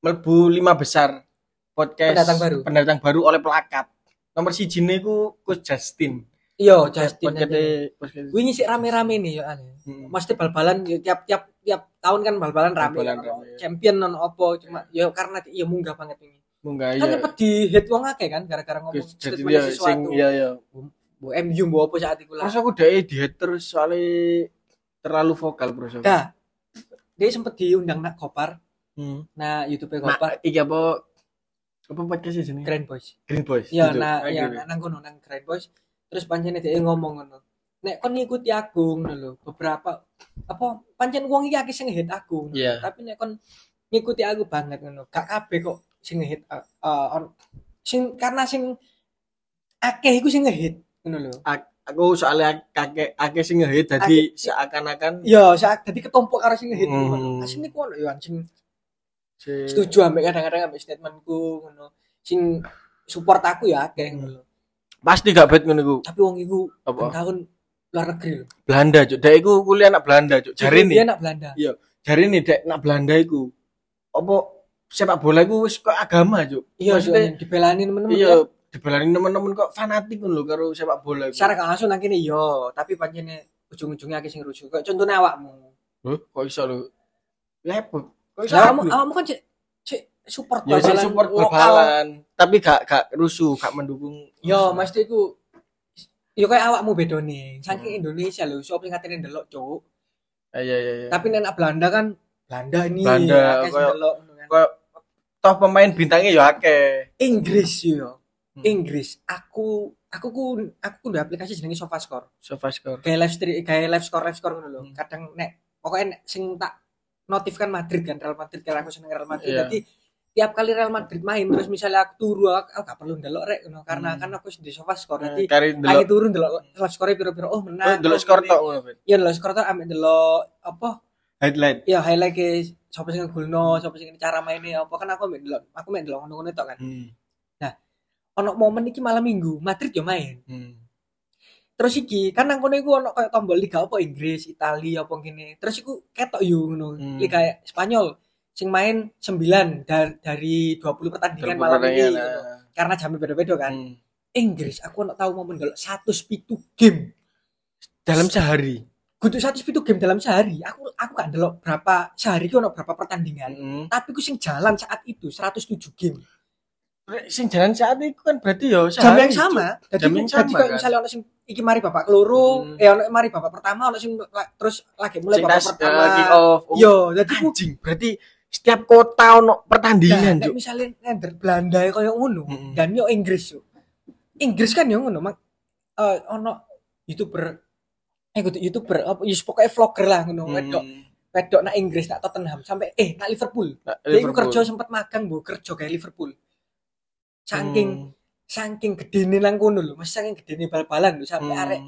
Speaker 2: mlebu lima besar podcast
Speaker 1: Pendatang baru.
Speaker 2: pendatang baru oleh pelakat nomor si jine ku Coach Justin
Speaker 1: Iya, Justin. Wingi sih rame-rame nih yo aneh.
Speaker 2: Hmm.
Speaker 1: Mesti bal-balan tiap tiap tiap tahun kan bal-balan rame.
Speaker 2: Bal-balan
Speaker 1: kan,
Speaker 2: rame, ya.
Speaker 1: Champion non opo cuma yo karena ya munggah banget ini.
Speaker 2: Munggah
Speaker 1: Kan
Speaker 2: iya
Speaker 1: cepet di hit wong akeh kan gara-gara ngomong
Speaker 2: jadi dia
Speaker 1: sesuatu.
Speaker 2: sing iya iya
Speaker 1: Bu MU bu apa saat itu lah.
Speaker 2: Terus aku dek di terus soalnya terlalu vokal bro.
Speaker 1: Dah. Dia sempet diundang nak Kopar,
Speaker 2: Hmm.
Speaker 1: nah YouTube
Speaker 2: Nah,
Speaker 1: Kopar
Speaker 2: iki apa apa podcast sini?
Speaker 1: Grand Boys.
Speaker 2: Green Boys.
Speaker 1: Iya,
Speaker 2: Gitu.
Speaker 1: nah,
Speaker 2: Ah,
Speaker 1: ya nah, nang kono nang Grand Boys. Terus pancene dia ngomong ngono. Nek kon ngikuti aku ngono lho, beberapa apa pancen wong iki akeh sing hit aku.
Speaker 2: Iya.
Speaker 1: Tapi nek kon ngikuti aku banget ngono, gak kabeh kok sing hit uh, uh, on- sing karena sing akeh iku sing ngehit ngono lho.
Speaker 2: Aku soalnya kakek akeh sing ngehit dadi seakan-akan
Speaker 1: Iya, saat dadi ketumpuk karo sing ngehit
Speaker 2: Hmm.
Speaker 1: ngono. Asline ku ono yo
Speaker 2: si-
Speaker 1: setuju ambek kadang-kadang ambek statementku ngono. Sing support aku ya akeh ngono lho.
Speaker 2: pasti gak bet ngono iku.
Speaker 1: Tapi wong iku tahun luar negeri lho.
Speaker 2: Belanda, Cuk. Dek iku kuliah nak Belanda, Cuk. Jare
Speaker 1: Dia
Speaker 2: nih,
Speaker 1: anak Belanda.
Speaker 2: jare nih dek nak Belanda iku. Apa sepak bola iku wis kok agama, Cuk.
Speaker 1: Iya,
Speaker 2: Maksudnya,
Speaker 1: Maksudnya, dibelani temen-temen.
Speaker 2: iya,
Speaker 1: ya.
Speaker 2: dibelani teman-teman kok fanatik ngono lho karo sepak bola iku.
Speaker 1: Secara gak langsung nang kene yo, tapi pancene ujung-ujungnya akeh sing rusuh. Kayak contohnya awakmu.
Speaker 2: Loh, kok iso lho? Ya? Kok iso
Speaker 1: awakmu, awakmu kan cek cek support
Speaker 2: ya sing
Speaker 1: bal-balan
Speaker 2: support
Speaker 1: lokal.
Speaker 2: bal-balan tapi gak gak rusuh gak mendukung
Speaker 1: Yo, mesti iku yo kayak awakmu bedone. Saking Indonesia lho, sop sing katene ndelok, Cuk.
Speaker 2: Ah, iya iya iya
Speaker 1: Tapi nek Belanda kan Belanda ini
Speaker 2: Belanda, kayak-
Speaker 1: ndelok ngono kan.
Speaker 2: Toh pemain bintangnya ya akeh
Speaker 1: Inggris yo.
Speaker 2: Hmm.
Speaker 1: Inggris. Aku aku ku aku ku aplikasi jenenge SofaScore.
Speaker 2: SofaScore
Speaker 1: Kayak live stream kayak live score live score ngono lho.
Speaker 2: Hmm.
Speaker 1: Kadang nek pokoknya nek sing tak notif kan Madrid kan Real Madrid karena aku seneng Real Madrid.
Speaker 2: Iya.
Speaker 1: Jadi tiap kali Real Madrid main terus misalnya aku turu aku, aku gak perlu ndelok rek ngono karena
Speaker 2: Hmm.
Speaker 1: kan aku di SofaScore.
Speaker 2: Nah,
Speaker 1: Nanti
Speaker 2: kari
Speaker 1: aku
Speaker 2: delok
Speaker 1: turun ndelok live score piro-piro oh menang. oh,
Speaker 2: skor
Speaker 1: ngene.
Speaker 2: tok ngono.
Speaker 1: Iya ndelok skor tok ambek ndelok apa
Speaker 2: highlight
Speaker 1: ya highlight ke sapa sing ngegolno, sapa sing cara mainnya apa kan aku ambek ndelok aku ambek ndelok ngono-ngono tok kan.
Speaker 2: hmm.
Speaker 1: Ono momen iki malam Minggu Madrid yo main.
Speaker 2: Hmm.
Speaker 1: Terus iki kan nang kono iku ono kayak tombol liga apa Inggris, Italia apa ngene. Terus iku ketok yo ngono.
Speaker 2: Hmm.
Speaker 1: Liga Spanyol sing main 9 dari dari 20 pertandingan malam ini.
Speaker 2: nah.
Speaker 1: Karena jamnya beda-beda kan.
Speaker 2: Hmm.
Speaker 1: Inggris aku ono tahu momen ndelok 107 game.
Speaker 2: dalam sehari
Speaker 1: Kudu 107 game dalam sehari. Aku aku gak ndelok berapa sehari ku ono berapa pertandingan.
Speaker 2: Hmm.
Speaker 1: Tapi ku sing jalan saat itu 107 game.
Speaker 2: Sing jalan saat itu kan berarti ya
Speaker 1: Jam yang sama. Jadi
Speaker 2: Jam yang
Speaker 1: jadi
Speaker 2: sama,
Speaker 1: kayak
Speaker 2: kan?
Speaker 1: misalnya ono sing iki mari babak keloro,
Speaker 2: Hmm.
Speaker 1: eh ono mari babak pertama, ono sing la- terus lagi mulai
Speaker 2: Sing
Speaker 1: babak
Speaker 2: tas-
Speaker 1: pertama.
Speaker 2: eh, kick off Oh,
Speaker 1: Yo, jadi
Speaker 2: anjing berarti setiap kota ono pertandingan
Speaker 1: Nah, misalnya nender Belanda kayak ngono
Speaker 2: Mm-mm.
Speaker 1: dan yo Inggris yo. Inggris kan yo ngono, mak eh ono YouTuber eh kudu YouTuber apa ya pokoknya vlogger lah ngono,
Speaker 2: Hmm.
Speaker 1: wedok wedok nak Inggris nak Tottenham sampai eh nak Liverpool.
Speaker 2: Nah,
Speaker 1: Dia kerja sempat magang bu kerja kayak Liverpool. Saking
Speaker 2: Hmm.
Speaker 1: saking gedene nang kono lho, mas saking gedene bal-balan lho sampai
Speaker 2: Hmm.
Speaker 1: arek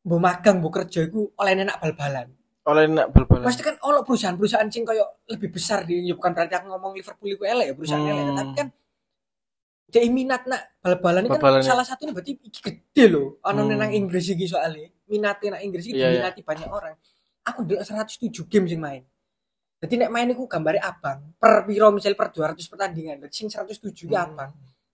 Speaker 1: bu magang bu kerja iku oleh enak bal-balan.
Speaker 2: oleh nak bal-balan
Speaker 1: Pasti kan ono perusahaan-perusahaan sing koyo lebih besar di ya bukan berarti aku ngomong Liverpool itu elek ya perusahaan
Speaker 2: Hmm.
Speaker 1: elek tapi kan jadi minat nak bal-balan ini kan
Speaker 2: Bal-balan
Speaker 1: salah satunya berarti iki gede loh ono
Speaker 2: Hmm.
Speaker 1: nang Inggris iki soalnya minatnya nang Inggris iki
Speaker 2: Iya, iya.
Speaker 1: diminati banyak orang. Aku ndelok 107 game sing main. Jadi nek main iku gambare abang. Per piro? Misal per 200 pertandingan. Sing 107 iki
Speaker 2: Hmm.
Speaker 1: abang.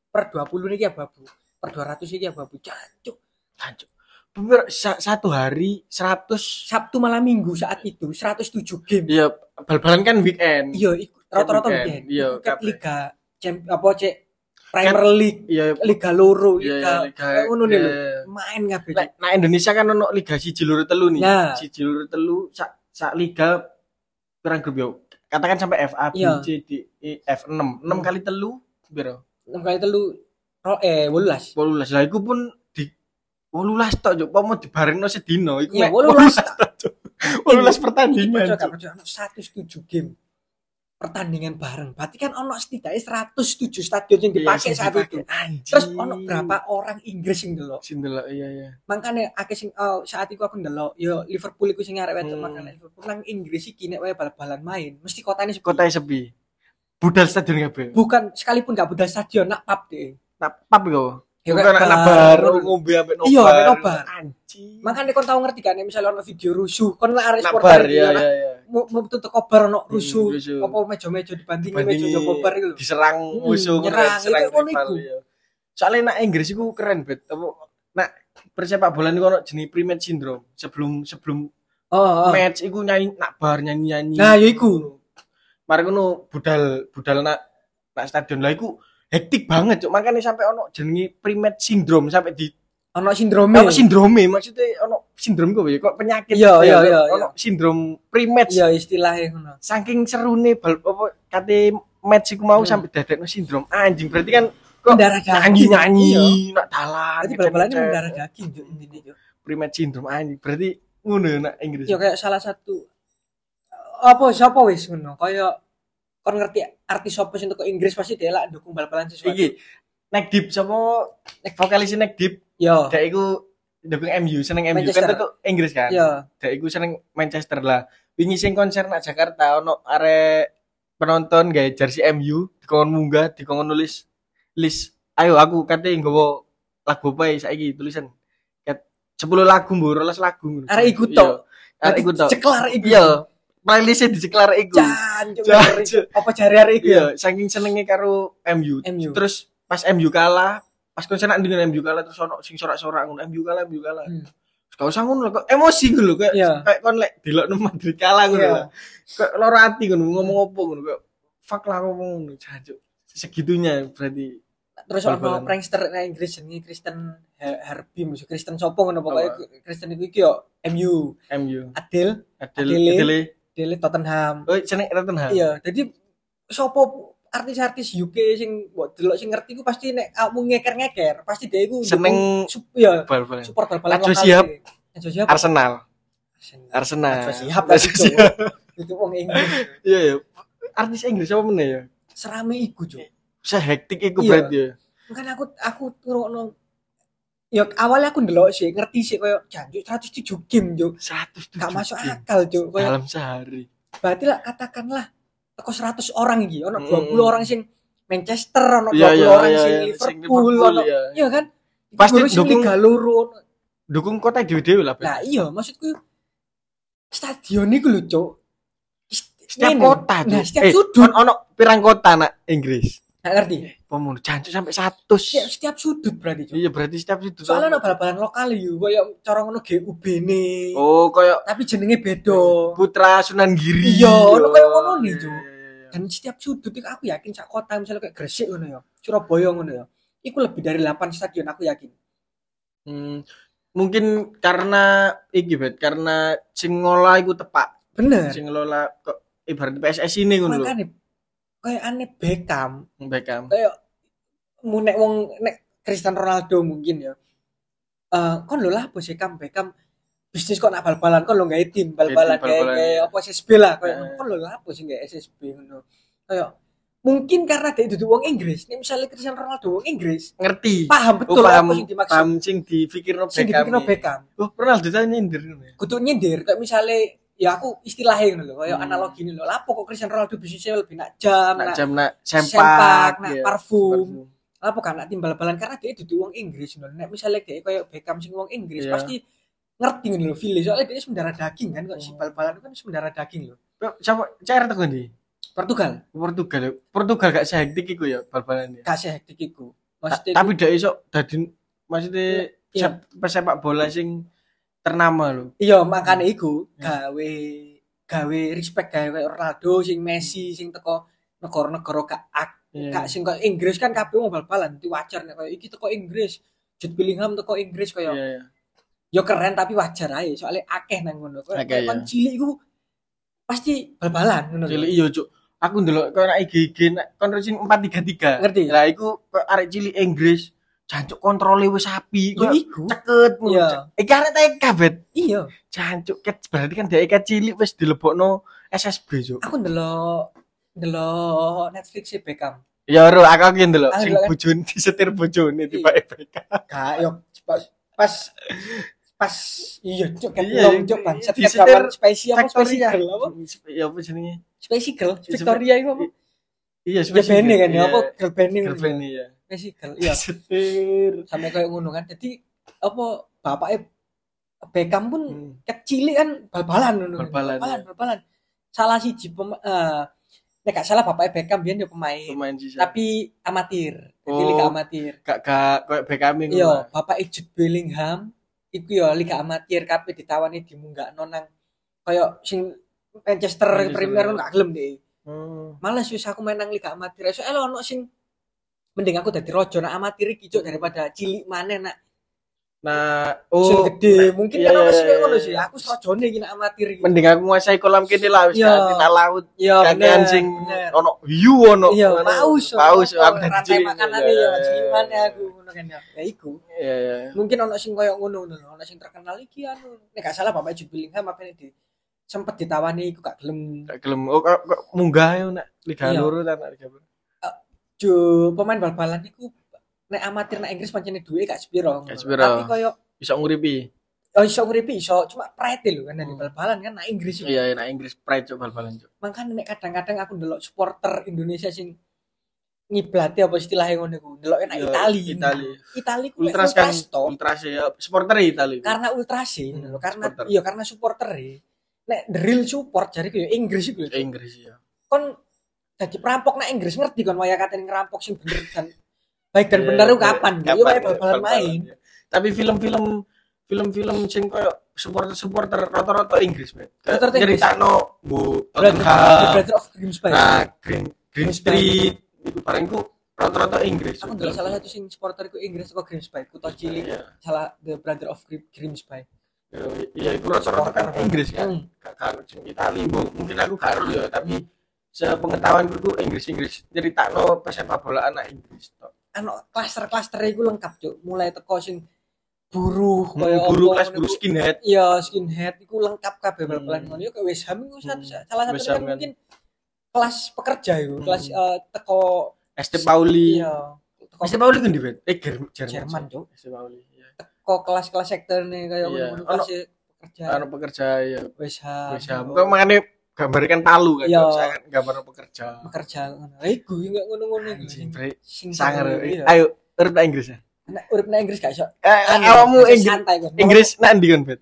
Speaker 1: Per 20 niki ababu per 200 iki ababu cancuk
Speaker 2: Hancur. Bener, sa- satu hari 100
Speaker 1: Sabtu malam Minggu saat itu 107 game.
Speaker 2: Iya, bal-balan kan weekend.
Speaker 1: iya rata-rata
Speaker 2: weekend. Iya,
Speaker 1: liga champ apa cek Premier League,
Speaker 2: Iya,
Speaker 1: Liga Loro,
Speaker 2: iya,
Speaker 1: Liga
Speaker 2: iya, Liga.
Speaker 1: kayak ngono nih lho. Main kabeh.
Speaker 2: Nah, nah Indonesia kan ono liga siji loro telu nih.
Speaker 1: Nah.
Speaker 2: Siji loro telu sak sak liga pirang grup yo. Katakan sampai FA, B,
Speaker 1: Iya.
Speaker 2: C, D, E, F 6. 6
Speaker 1: Hmm.
Speaker 2: kali telu piro?
Speaker 1: 6 kali telu ro eh 18.
Speaker 2: 18. Lah iku pun di 18 tok yo, pomo dibarengno sedina iku
Speaker 1: Iya,
Speaker 2: mek
Speaker 1: 18
Speaker 2: tok, Cuk. 18 pertandingan.
Speaker 1: Percaya ono 107 game pertandingan bareng. Berarti kan ono setidaknya 107 stadion yang dipakai
Speaker 2: Iya,
Speaker 1: saat itu.
Speaker 2: Anjing.
Speaker 1: Terus ono berapa orang Inggris yang delok.
Speaker 2: Sing delok iya iya.
Speaker 1: Makanya akeh sing oh, saat itu aku ndelok yo Liverpool iku sing arek wedok
Speaker 2: Hmm.
Speaker 1: makanya Liverpool nang Inggris iki nek wae bal-balan main mesti kotane sepi.
Speaker 2: Kota sepi. Budal stadion kabeh.
Speaker 1: bukan sekalipun gak budal stadion nak pub deh.
Speaker 2: Nah, pub iku.
Speaker 1: Ya,
Speaker 2: Bukan
Speaker 1: kayak
Speaker 2: anak
Speaker 1: bar.
Speaker 2: bar, ngombe ambek nobar.
Speaker 1: Iya, ambek nobar.
Speaker 2: Anjing.
Speaker 1: Makanya kon tau ngerti kan nek misalnya ono video rusuh, kon lah arek supporter
Speaker 2: bar
Speaker 1: iki,
Speaker 2: ya ya ya.
Speaker 1: mau mau tutup kobar ono rusuh.
Speaker 2: rusuh.
Speaker 1: Apa meja-meja dibandingi meja yo kobar iku
Speaker 2: diserang
Speaker 1: Hmm,
Speaker 2: musuh
Speaker 1: nyerang, ngono
Speaker 2: rival
Speaker 1: iku.
Speaker 2: ya. Soalnya nak Inggris iku keren bet. Apa nak persepak bola niku ono jenis pre-match syndrome. Sebelum sebelum
Speaker 1: Oh, oh.
Speaker 2: match iku nyanyi nak bar nyanyi-nyanyi.
Speaker 1: Nah, ya iku.
Speaker 2: Mari ngono budal budal nak nak stadion lah iku hektik banget cuk makanya sampai ono jenenge pre-match syndrome sampai di
Speaker 1: Ono sindrome.
Speaker 2: ono sindrome maksudnya ono sindrom kok ya kok penyakit
Speaker 1: Iya,
Speaker 2: Ya,
Speaker 1: iya,
Speaker 2: kok
Speaker 1: iya,
Speaker 2: ono sindrom pre-match
Speaker 1: Iya istilahnya ngono.
Speaker 2: saking serune bal apa kate match iku mau
Speaker 1: Hmm.
Speaker 2: sampai dadekno sindrom anjing berarti kan kok
Speaker 1: Mendarah daging.
Speaker 2: nyanyi nyanyi
Speaker 1: Iya.
Speaker 2: nak dalan
Speaker 1: Berarti bal-balannya mendarah daging Cuk, intinya Cuk.
Speaker 2: pre-match syndrome anjing berarti ngono nak Inggris
Speaker 1: Ya kayak salah satu apa siapa wis ngono kayak kon ngerti artis apa sing teko Inggris pasti dia lah dukung bal-balan sesuatu.
Speaker 2: iki Neck Deep sapa nek vokalis Neck Deep
Speaker 1: Yo.
Speaker 2: dek iku dukung MU seneng MU
Speaker 1: Manchester.
Speaker 2: kan itu Inggris kan
Speaker 1: Yo.
Speaker 2: dek iku seneng Manchester lah wingi sing konser nak Jakarta ono arek penonton gawe jersey MU dikon munggah dikon nulis list ayo aku kate nggawa lagu apa ya saiki tulisan 10 lagu mbok 12 lagu.
Speaker 1: Arek iku
Speaker 2: Iya,
Speaker 1: tok.
Speaker 2: arek iku tok
Speaker 1: Ceklar iku.
Speaker 2: iya playlistnya diceklar iku
Speaker 1: Jan, Cuk,
Speaker 2: Jan,
Speaker 1: ngeri.
Speaker 2: Cuk.
Speaker 1: apa arek iku ya?
Speaker 2: iya saking senenge karo MU
Speaker 1: MU.
Speaker 2: terus pas MU kalah pas konser nak dengan MU kalah terus ono sing sorak-sorak ngono MU kalah MU kalah
Speaker 1: Hmm.
Speaker 2: Gak usah ngono kok emosi ngono lho, kayak
Speaker 1: Iya.
Speaker 2: kayak kon lek delokno Madrid kalah ngono
Speaker 1: Iya.
Speaker 2: lho. Kayak loro ati ngono ngomong opo ngono kayak fuck lah ngomong ngono jancuk. Segitunya berarti
Speaker 1: Terus ono prankster nang Inggris jenenge Kristen Herbie musuh Kristen sopo ngono pokoke
Speaker 2: Apa?
Speaker 1: Kristen iku iki yo MU.
Speaker 2: MU.
Speaker 1: Adil,
Speaker 2: Adele
Speaker 1: Adele. Adil Tottenham.
Speaker 2: Oh, seneng Tottenham.
Speaker 1: Iya, jadi sopo artis-artis UK sing mbok delok sing ngerti ku pasti nek kamu ngeker-ngeker, pasti dia iku
Speaker 2: Seneng
Speaker 1: sup, ya
Speaker 2: bal-balan.
Speaker 1: support bal-balan lokal. Najwa Shihab.
Speaker 2: Arsenal. Arsenal.
Speaker 1: Shihab
Speaker 2: Najwa
Speaker 1: tadi. Itu wong Inggris.
Speaker 2: Iya ya. Artis Inggris apa meneh ya?
Speaker 1: Serame iku, Cuk.
Speaker 2: Sehektik iku
Speaker 1: Iya.
Speaker 2: berarti ya.
Speaker 1: Makanya aku aku ngrungokno Ya awalnya aku ndelok sih, ngerti sih koyo janjuk 107 game, Cuk.
Speaker 2: 107.
Speaker 1: Gak masuk
Speaker 2: game
Speaker 1: akal, Cuk. Koyo
Speaker 2: dalam sehari.
Speaker 1: berarti lah katakanlah teko 100 orang iki, ono
Speaker 2: Hmm.
Speaker 1: 20 orang sing Manchester, ono 20
Speaker 2: Iya, iya,
Speaker 1: orang
Speaker 2: iya,
Speaker 1: sing
Speaker 2: iya, sing
Speaker 1: Liverpool, ono
Speaker 2: iya.
Speaker 1: iya kan?
Speaker 2: Pasti
Speaker 1: Guru
Speaker 2: dukung-
Speaker 1: Liga Loro,
Speaker 2: Dukung kota dewe-dewe lah. Ben.
Speaker 1: Nah iya maksudku stadion iku lho cuk.
Speaker 2: Setiap kota
Speaker 1: Nah, setiap
Speaker 2: eh,
Speaker 1: sudut.
Speaker 2: on- ono pirang kota nak Inggris
Speaker 1: Nggak ngerti.
Speaker 2: pemunuh jancuk sampai 100
Speaker 1: Setiap, setiap sudut berarti cuk.
Speaker 2: iya berarti setiap situ
Speaker 1: Soalnya ono bal-balan lokal yo koyo cara ngono GUB ne.
Speaker 2: oh kayak
Speaker 1: Tapi jenenge beda.
Speaker 2: Putra Sunan Giri
Speaker 1: Iya, ono kayak ngono nih,
Speaker 2: Iya,
Speaker 1: Cuk.
Speaker 2: iya, iya.
Speaker 1: Dan setiap sudut itu aku yakin sak kota misalnya kayak Gresik ngono ya, Surabaya ngono ya. Iku lebih dari 8 stadion aku yakin.
Speaker 2: Hmm, mungkin karena iki bet karena sing ngolah iku tepak
Speaker 1: Bener.
Speaker 2: sing ngelola kok ibarat PSSI ini ngono lho
Speaker 1: kayak aneh Beckham
Speaker 2: Beckham
Speaker 1: kayak mu nek wong nek Cristiano Ronaldo mungkin ya. Eh kon lho lah bos Beckham Beckham bisnis kok nak bal-balan kon lho gawe tim bal-balan kayak kayak
Speaker 2: ya.
Speaker 1: apa SSB lah kayak
Speaker 2: Eh.
Speaker 1: kon lho lah bos sing gawe SSB ngono. Kayak mungkin karena dia duduk wong Inggris, nih misalnya Cristiano Ronaldo wong Inggris,
Speaker 2: ngerti
Speaker 1: paham
Speaker 2: oh,
Speaker 1: betul
Speaker 2: paham
Speaker 1: apa yang dimaksud.
Speaker 2: paham sing dipikirno
Speaker 1: Sing
Speaker 2: Beckham
Speaker 1: dipikirno
Speaker 2: iki.
Speaker 1: Beckham.
Speaker 2: oh Ronaldo tanya nyindir ya
Speaker 1: Kudu nyindir kayak misalnya ya aku istilahnya ngono lho, kayak
Speaker 2: Hmm.
Speaker 1: analogi ini lho. Lapo kok Cristiano Ronaldo bisnisnya lebih nak jam,
Speaker 2: nak jam nak
Speaker 1: sempak,
Speaker 2: sempak
Speaker 1: nak
Speaker 2: iya.
Speaker 1: parfum. apa kan nak tim bal-balan karena dia duduk wong Inggris ngono. Nek misalnya dia kayak Beckham sing wong Inggris
Speaker 2: Iya.
Speaker 1: pasti ngerti ngono lho feel soalnya dia mendarah daging kan kok si
Speaker 2: Oh.
Speaker 1: bal-balan kan mendarah daging loh.
Speaker 2: Siapa cara tekan di
Speaker 1: Portugal
Speaker 2: Portugal. Portugal gak sehektik iku ya bal-balan ya
Speaker 1: gak sehektik iku.
Speaker 2: Ta-
Speaker 1: Maksudnya
Speaker 2: tapi dak iso dadi maksudnya
Speaker 1: Iya.
Speaker 2: sep- pesepak bola sing ternama lho
Speaker 1: iya makanya iku gawe gawe respect gawe kayak Ronaldo sing Messi sing teko negara-negara gak ak. Kak sing koyo Inggris kan kabeh mau bal-balan, itu wajar nek koyo iki teko Inggris. Jude Bellingham teko Inggris koyo
Speaker 2: Iya, iya.
Speaker 1: yo keren tapi wajar aja soalnya akeh nang ngono. Koyo
Speaker 2: Akeh,
Speaker 1: kon
Speaker 2: iya.
Speaker 1: cilik iku pasti bal-balan ngono.
Speaker 2: Cilik iya, Cuk. Aku ndelok koyo nek IG nek kon racing 433.
Speaker 1: Ngerti?
Speaker 2: Lah iku arek cilik Inggris, jancuk kontrole wis api,
Speaker 1: Yo
Speaker 2: koyo
Speaker 1: iku.
Speaker 2: ceket.
Speaker 1: Iya.
Speaker 2: Iki arek TK, Bet.
Speaker 1: Iya,
Speaker 2: Jancuk ket berarti kan dia ikat cilik wis dilebokno SSB, Cuk.
Speaker 1: aku ndelok ndelok Netflix e Beckham.
Speaker 2: Ya ro aku ki ndelok
Speaker 1: Aku
Speaker 2: sing bojone disetir bojone tiba EPK.
Speaker 1: Gak yo pas pas pas iya cuk ket
Speaker 2: Iya,
Speaker 1: long cuk bangsat ket gambar spesial apa spesial apa?
Speaker 2: Ya apa jenenge?
Speaker 1: Spesial Victoria itu apa?
Speaker 2: Iya,
Speaker 1: Ya bene kan ya apa girl
Speaker 2: Girlfriend iya.
Speaker 1: Spesial. Iya.
Speaker 2: Disetir.
Speaker 1: sampai kayak ngono kan jadi apa bapaknya Beckham pun
Speaker 2: Hmm.
Speaker 1: kecil kan bal-balan ngono
Speaker 2: Bal-balan,
Speaker 1: bal-balan,
Speaker 2: iya.
Speaker 1: bal-balan. salah siji pem eh nek gak salah bapaknya Beckham biyen yo pemain
Speaker 2: Pemain
Speaker 1: tapi amatir jadi
Speaker 2: Oh.
Speaker 1: liga amatir
Speaker 2: gak gak koyo Beckham ngono.
Speaker 1: iya bapak Jude Bellingham iku yo liga amatir kabeh ditawani dimunggakno nang kaya sing Manchester
Speaker 2: Manchester,
Speaker 1: Premier
Speaker 2: iya.
Speaker 1: gak gelem deh
Speaker 2: Hmm.
Speaker 1: males wis aku main nang liga amatir soalnya ono sing mending aku dadi rojo nang amatir iki Cuk, daripada cilik maneh nak
Speaker 2: Nah,
Speaker 1: sing
Speaker 2: oh
Speaker 1: gede mungkin
Speaker 2: iya,
Speaker 1: kan ono
Speaker 2: iya,
Speaker 1: sing
Speaker 2: iya,
Speaker 1: ngono
Speaker 2: iya.
Speaker 1: sih aku serojone iki nak amatir iki
Speaker 2: mending aku nguasai kolam kene lah wis
Speaker 1: Iya.
Speaker 2: kan laut.
Speaker 1: iya
Speaker 2: Kakean sing
Speaker 1: bener.
Speaker 2: ono hiu ono.
Speaker 1: iya paus
Speaker 2: Paus aku dadi cilik.
Speaker 1: makanane
Speaker 2: Iya,
Speaker 1: ya
Speaker 2: iya,
Speaker 1: cilik
Speaker 2: iya.
Speaker 1: maneh aku ngono kan ya ya iku
Speaker 2: Iya, iya.
Speaker 1: mungkin ono sing koyo ngono ngono ono sing terkenal iki anu nek gak salah Bapak Jude Bellingham apa di sempet ditawani iku gak gelem
Speaker 2: Gak gelem oh munggah yo nak Liga
Speaker 1: Iya.
Speaker 2: loro ta nak Liga Loro.
Speaker 1: Jo pemain bal-balan iku nek amatir nek Inggris pancene duwe gak sepiro tapi koyo
Speaker 2: Bisa nguripi.
Speaker 1: oh iso nguripi iso cuma pride lho kan dari
Speaker 2: Hmm.
Speaker 1: bal-balan kan nek Inggris iku.
Speaker 2: Iya, nak Inggris pride cok bal-balan cok.
Speaker 1: makanya nek kadang-kadang aku ndelok supporter Indonesia sing ngiblati apa istilahnya ngono iku ndelok nek
Speaker 2: Iya,
Speaker 1: Itali
Speaker 2: Itali.
Speaker 1: Itali ku
Speaker 2: Ultras kan ultras ya supporter Itali.
Speaker 1: karena ultras sih
Speaker 2: Hmm,
Speaker 1: karena iya karena supporter e. nek the real support jadi kayak Inggris iku
Speaker 2: Inggris ya.
Speaker 1: kon jadi perampok nek Inggris ngerti kon waya katene ngerampok sing bener dan baik dan
Speaker 2: Iya,
Speaker 1: bener itu
Speaker 2: iya.
Speaker 1: kapan yo wae
Speaker 2: iya,
Speaker 1: bal-balan
Speaker 2: bal-balan,
Speaker 1: main
Speaker 2: iya. Tapi film-film film-film sing koyo supporter-supporter rata-rata Inggris, Bet.
Speaker 1: Inggris.
Speaker 2: Ceritano Bu Tottenham, nah, Green Green. Street, itu barengku rata-rata Inggris.
Speaker 1: aku ndelok salah satu sing supporter iku Inggris kok Grimsby kutha cilik
Speaker 2: Iya,
Speaker 1: salah The Brother of Grim- Grimsby
Speaker 2: iya, itu rata-rata kan Inggris kan.
Speaker 1: Hmm.
Speaker 2: Gak karo sing Itali, Bu. Mungkin aku karo ya, tapi sepengetahuanku itu Inggris-Inggris ceritano pesepak bola anak Inggris. tok.
Speaker 1: anu klaster-klaster iku lengkap cuk mulai teko sing buruh
Speaker 2: Hmm,
Speaker 1: kaya
Speaker 2: Guru
Speaker 1: apa
Speaker 2: kelas
Speaker 1: iku.
Speaker 2: skinhead.
Speaker 1: iya skinhead iku lengkap kabeh
Speaker 2: Hmm.
Speaker 1: bal-balan ngono yo kayak West Ham iku satu
Speaker 2: Hmm.
Speaker 1: salah satu kan
Speaker 2: kan.
Speaker 1: mungkin kelas pekerja iku
Speaker 2: Hmm.
Speaker 1: kelas eh, teko
Speaker 2: Este Pauli.
Speaker 1: iya teko
Speaker 2: Este Pauli kan di? Eh, Jerman.
Speaker 1: Jerman, Cuk.
Speaker 2: Este Pauli. Iya.
Speaker 1: teko kelas-kelas sektor nih kayak
Speaker 2: Iya.
Speaker 1: ngono
Speaker 2: Ono-
Speaker 1: kelas pekerja
Speaker 2: Anu pekerja ya.
Speaker 1: West Ham.
Speaker 2: Kok gambarkan palu kan.
Speaker 1: Iya.
Speaker 2: Saya kan gambar pekerja.
Speaker 1: pekerja ngono iku yo kayak ngono-ngono
Speaker 2: Anjing,
Speaker 1: sing
Speaker 2: bre. Sangar.
Speaker 1: iya.
Speaker 2: Ayo, urip nang Inggris ya.
Speaker 1: nek urip nang Inggris gak iso
Speaker 2: Eh,
Speaker 1: Anu,
Speaker 2: awakmu Inggris.
Speaker 1: santai kon
Speaker 2: Inggris nak ndi kan, Bet?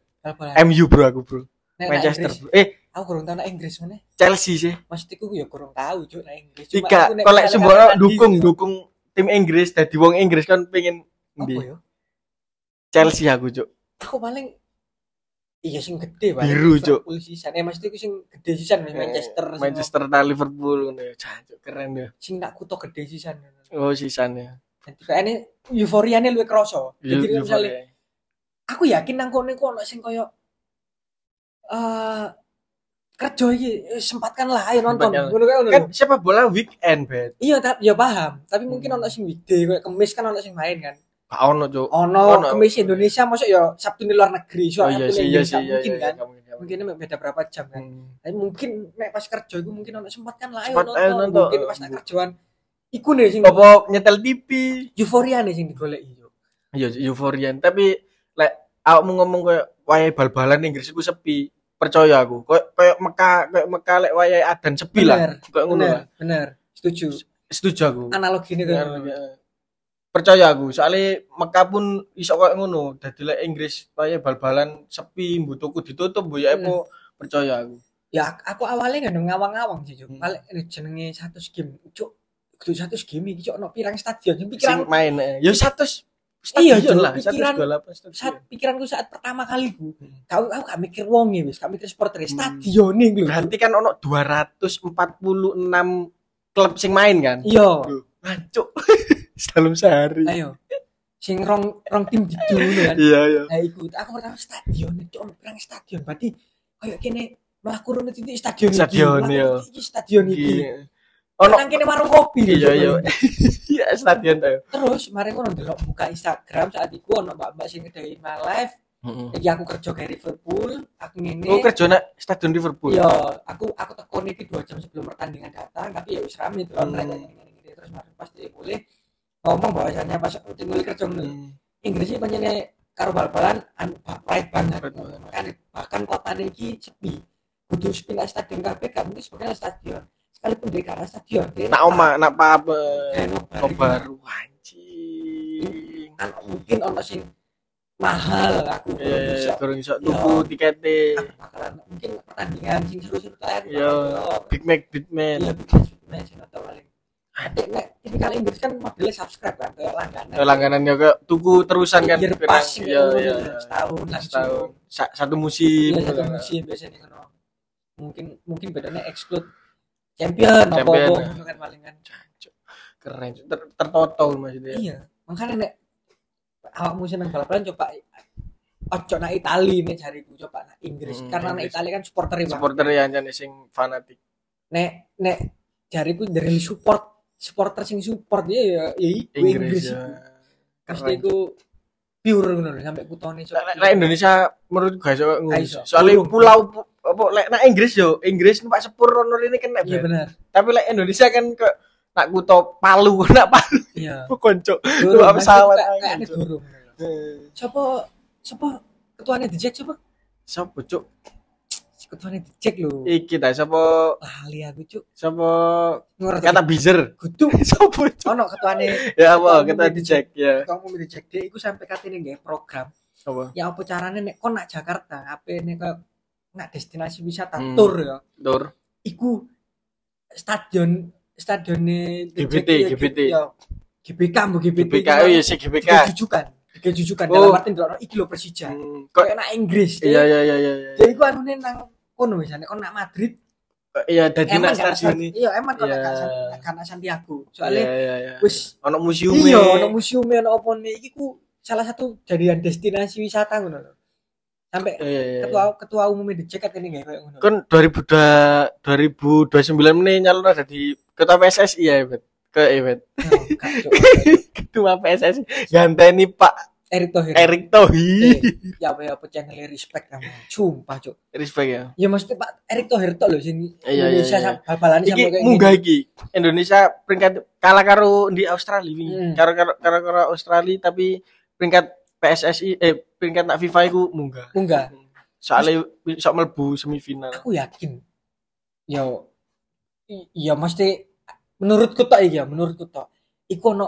Speaker 2: MU bro aku, bro.
Speaker 1: Nek
Speaker 2: Manchester. Bro. Eh,
Speaker 1: aku kurang tau nang Inggris mana
Speaker 2: Chelsea sih.
Speaker 1: maksudku ya kurang tahu cuk nang Inggris Cuma
Speaker 2: Tiga,
Speaker 1: aku nek
Speaker 2: dukung
Speaker 1: di-
Speaker 2: dukung tim Inggris dadi wong Inggris kan pengen ndi?
Speaker 1: ya
Speaker 2: Chelsea aku, Cuk.
Speaker 1: aku paling iya sing gede paling
Speaker 2: Biru, Cuk.
Speaker 1: Sisan eh maksudku sing gede sisan Manchester
Speaker 2: Eh, Manchester ta Liverpool ngono ya. Jancuk keren ya.
Speaker 1: sing nak kuto gede sisan
Speaker 2: Oh, sisanya.
Speaker 1: jadi kayaknya euforianya luwih kroso jadi misalnya aku yakin nang kono ono sing koyo eh kerja iki eh, sempatkan lah ayo nonton ngono kae ngono
Speaker 2: kan sepak bola weekend, Bet.
Speaker 1: iya ya paham tapi mungkin
Speaker 2: Hmm.
Speaker 1: ono sing weekday kayak kemis kan ono sing main kan
Speaker 2: ono, Cuk.
Speaker 1: ono
Speaker 2: Ono.
Speaker 1: kemis Indonesia masuk ya Sabtu di luar negeri
Speaker 2: Oh
Speaker 1: soalnya
Speaker 2: iya
Speaker 1: Sabtu
Speaker 2: sih, iya sih, iya
Speaker 1: mungkin
Speaker 2: iya,
Speaker 1: kan
Speaker 2: iya, mungkin, iya.
Speaker 1: mungkin emang beda berapa jam kan
Speaker 2: Hmm.
Speaker 1: tapi mungkin nek pas kerja iku mungkin ono sempat kan lah ayo nonton. mungkin pas nak kerjaan iku nih sing
Speaker 2: Apa nyetel TV?
Speaker 1: euforia nih sing digoleki yo
Speaker 2: Iya, euforian. Tapi lek awakmu ngomong kayak wayahe bal-balan Inggris iku sepi. Percaya aku. Kayak kayak Mekah, kayak Mekah lek wayahe adan sepi lah. Kayak ngono
Speaker 1: bener bener setuju
Speaker 2: Setuju aku.
Speaker 1: analogi ini kan
Speaker 2: Percaya aku. Soalnya Mekah pun iso kayak ngono. Dadi lek Inggris wayahe bal-balan sepi, mbok tuku ditutup, mbok ya apa percaya aku.
Speaker 1: ya aku awalnya nggak ngawang-ngawang sih cuk
Speaker 2: Hmm.
Speaker 1: ini jenenge satu game cuk kudu satu game iki cuk ono pirang stadion sing
Speaker 2: Sing
Speaker 1: pikiran
Speaker 2: main eh. ya satu
Speaker 1: Iya, Cuk.
Speaker 2: lah,
Speaker 1: Pikiran-
Speaker 2: 128 stadion.
Speaker 1: saat pikiranku saat pertama kali bu
Speaker 2: Hmm.
Speaker 1: kau aku gak mikir wong wis gak mikir supporter
Speaker 2: Hmm.
Speaker 1: stadion lho
Speaker 2: Berarti kan ono 246 klub sing main kan.
Speaker 1: Iya.
Speaker 2: Loh, Dalam sehari.
Speaker 1: Ayo. Sing rong rong tim gitu kan.
Speaker 2: Iya, iya.
Speaker 1: Nah, ikut. Aku pertama stadion, cok, perang stadion. Berarti kayak kene mlaku rene titik stadion iki.
Speaker 2: Stadion,
Speaker 1: Mlaku
Speaker 2: iya.
Speaker 1: iki stadion iki.
Speaker 2: Iya. Ono
Speaker 1: Nang kene warung kopi
Speaker 2: iya iya. Iya stadion tuh.
Speaker 1: Terus mari ngono ndelok buka Instagram saat iku ono mbak-mbak sing ngedai my live.
Speaker 2: Heeh.
Speaker 1: Iki aku kerja ke Liverpool, aku ngene.
Speaker 2: Oh kerja nak stadion Liverpool.
Speaker 1: Iya, aku aku tekon iki 2 jam sebelum pertandingan datang, tapi ya wis rame tuh
Speaker 2: Hmm.
Speaker 1: mereka terus mari pas dia boleh ngomong bahwasanya pas aku mulai kerja.
Speaker 2: Hmm.
Speaker 1: Inggris iki pancene karo bal-balan anu pride banget.
Speaker 2: Pride banget.
Speaker 1: Kan bahkan kotane iki sepi. Kudu sepi lah stadion kabeh gak mungkin sebagai stadion. Sekalipun di karena stadion.
Speaker 2: Nak oma, nak apa?
Speaker 1: nobar
Speaker 2: Nobar
Speaker 1: iki.
Speaker 2: anjing.
Speaker 1: Kan mungkin ono sing mahal aku
Speaker 2: Iya, iya,
Speaker 1: bisa.
Speaker 2: iya, kurang iso
Speaker 1: Iya.
Speaker 2: tuku
Speaker 1: bakalan mungkin pertandingan sing seru-seru
Speaker 2: Iya,
Speaker 1: bakal-
Speaker 2: Big Mac, Big Mac.
Speaker 1: Iya, big match, big match Ada nek tipikal Inggris kan modelnya subscribe kan kayak langganan.
Speaker 2: Langganannya ke tuku terusan kan.
Speaker 1: Year
Speaker 2: pirang-
Speaker 1: pass
Speaker 2: Iya, iya.
Speaker 1: setahun langsung.
Speaker 2: Setahun. Sa- Satu musim.
Speaker 1: Iya, satu musim biasanya kan. Mungkin mungkin bedanya exclude champion
Speaker 2: Champion,
Speaker 1: apa
Speaker 2: ya.
Speaker 1: gitu kan paling kan.
Speaker 2: Jancuk. Keren. Ter tertoto maksudnya.
Speaker 1: Iya, makanya nek awakmu seneng bal-balan coba ojo nak Itali nih cariku coba nak Inggris
Speaker 2: Hmm,
Speaker 1: karena nak
Speaker 2: Inggris.
Speaker 1: Itali kan supporter banget.
Speaker 2: Supporter yang jane sing fanatik.
Speaker 1: nek nek jariku dari support supporter sing support ya ya ya iku
Speaker 2: Inggris
Speaker 1: Inggris
Speaker 2: ya.
Speaker 1: iku. Pasti pure ngono sampai kutone
Speaker 2: lek Indonesia menurut
Speaker 1: Gak iso.
Speaker 2: soalnya
Speaker 1: Burung.
Speaker 2: pulau pu- apa lek nak Inggris yo Inggris numpak sepur rono ini kena
Speaker 1: Iya
Speaker 2: Ben.
Speaker 1: benar.
Speaker 2: tapi lek Indonesia kan ke nak kuto Palu nak Palu
Speaker 1: Iya.
Speaker 2: konco Numpak pesawat
Speaker 1: kayak- durung. Siapa siapa ketuanya dijek siapa?
Speaker 2: siapa cuk
Speaker 1: Ketuanya dijek lho.
Speaker 2: iki ta siapa
Speaker 1: Lali aku cuk.
Speaker 2: siapa
Speaker 1: Ngerti.
Speaker 2: kata bizer
Speaker 1: kudu
Speaker 2: siapa cuk
Speaker 1: ono ketuane
Speaker 2: ya apa
Speaker 1: Ketua
Speaker 2: kita dicek ya
Speaker 1: ketua umum dijek dia iku sampai katene nggak program.
Speaker 2: apa
Speaker 1: Ya apa carane nek kon nak Jakarta, apa nek koyo nak destinasi wisata
Speaker 2: Hmm.
Speaker 1: tour ya.
Speaker 2: Dur
Speaker 1: iku stadion stadione
Speaker 2: GBT, GBT.
Speaker 1: ya GBK mbok GBT
Speaker 2: GBK oh iya si GBK
Speaker 1: Tiga tiga jujukan
Speaker 2: Oh.
Speaker 1: dalam arti ndelokno iki lho Persija.
Speaker 2: Hmm, kok
Speaker 1: kok enak Inggris
Speaker 2: iya iya iya iya iya.
Speaker 1: jadi iku anune nang kono misalnya kon nak Madrid.
Speaker 2: Iya dadi nak stadion ini.
Speaker 1: iya emang
Speaker 2: Iya.
Speaker 1: nak San- karena Santiago.
Speaker 2: Iya
Speaker 1: soalnya
Speaker 2: iya iya
Speaker 1: wis
Speaker 2: ono museum
Speaker 1: iya ono museum ono apa nih iki ku salah satu jadian destinasi wisata ngono lho. Sampai
Speaker 2: iya iya
Speaker 1: ketua ketua umumnya dicek katanya nggak kayak ngono
Speaker 2: kan 2000 2029 menit nyalon ada di ketua PSSI ya Ebet ke Ebet
Speaker 1: Oh, kacau.
Speaker 2: ketua PSSI ganteni Pak.
Speaker 1: Erick Thohir.
Speaker 2: Erick Thohir.
Speaker 1: Eh, ya apa ya apa channelnya respect kamu sumpah cuk.
Speaker 2: Respect ya.
Speaker 1: Ya maksudnya Pak Erick Thohir tok lho sini
Speaker 2: Iya,
Speaker 1: Indonesia
Speaker 2: iya, iya.
Speaker 1: bal-balan
Speaker 2: iki munggah
Speaker 1: gini.
Speaker 2: iki. Indonesia peringkat kalah karo di Australia wingi
Speaker 1: Hmm.
Speaker 2: karo karo karo karo Australia tapi peringkat PSSI eh peringkat nak FIFA iku munggah.
Speaker 1: Munggah.
Speaker 2: Soalnya bisa mlebu semifinal.
Speaker 1: Aku yakin. Yo i- iya mesti menurutku tok iki ya menurutku tok. Iku ono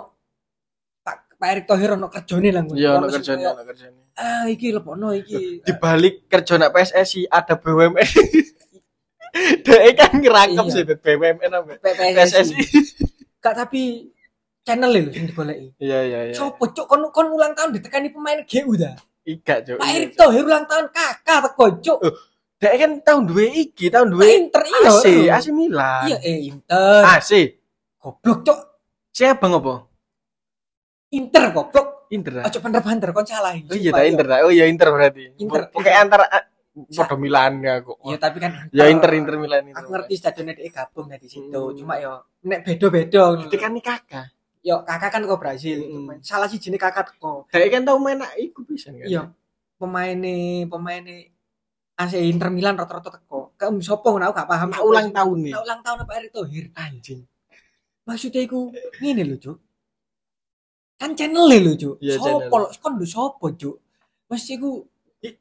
Speaker 1: Pak Pak Erick Thohir ono kerjane lah
Speaker 2: iya
Speaker 1: Ono kayak,
Speaker 2: ono kerjanya
Speaker 1: ah iki lepono iki.
Speaker 2: Di balik kerja nak PSSI ada BUMN Dia kan ngerangkep
Speaker 1: Iya.
Speaker 2: sih BUMN apa
Speaker 1: PSSI gak tapi channel lho sing digoleki
Speaker 2: iya iya iya.
Speaker 1: Sopo cuk? Kon kon ulang tahun ditekani pemain GU dah
Speaker 2: Iga cuk.
Speaker 1: Pak Erick Thohir ulang tahun kakak teko cuk
Speaker 2: Dia kan tahun dua iki tahun dua
Speaker 1: Inter iya
Speaker 2: AC
Speaker 1: iya.
Speaker 2: AC Milan
Speaker 1: iya eh Inter
Speaker 2: AC
Speaker 1: goblok cuk
Speaker 2: siapa ngopo
Speaker 1: Inter goblok
Speaker 2: Inter ah?
Speaker 1: Ojo bener-bener kon salah.
Speaker 2: Oh iya Inter tak. Oh iya Inter berarti.
Speaker 1: Inter.
Speaker 2: Pokoknya antara Podo Milan ya kok.
Speaker 1: Iya tapi kan
Speaker 2: Ya Inter Inter Milan itu.
Speaker 1: Aku ngerti stadionnya dia gabung di situ.
Speaker 2: Hmm.
Speaker 1: Cuma yo nek beda-beda.
Speaker 2: Itu kan kakak.
Speaker 1: Yo kakak kan kok Brasil.
Speaker 2: Hmm.
Speaker 1: Salah sih jenis kakak kok.
Speaker 2: Dia kan tahu main iku bisa kan.
Speaker 1: Iya. Pemainnya pemainnya AC Inter Milan rata-rata teko. Kamu sopo ngono gak paham.
Speaker 2: Nah, ulang tahun nih.
Speaker 1: Ulang tahun apa Erick Thohir?
Speaker 2: Anjing.
Speaker 1: Maksudnya iku ngene lho, Cuk. Kan channel lho, Cuk.
Speaker 2: Iya,
Speaker 1: sopo kon lho sopo, Cuk. Maksudnya iku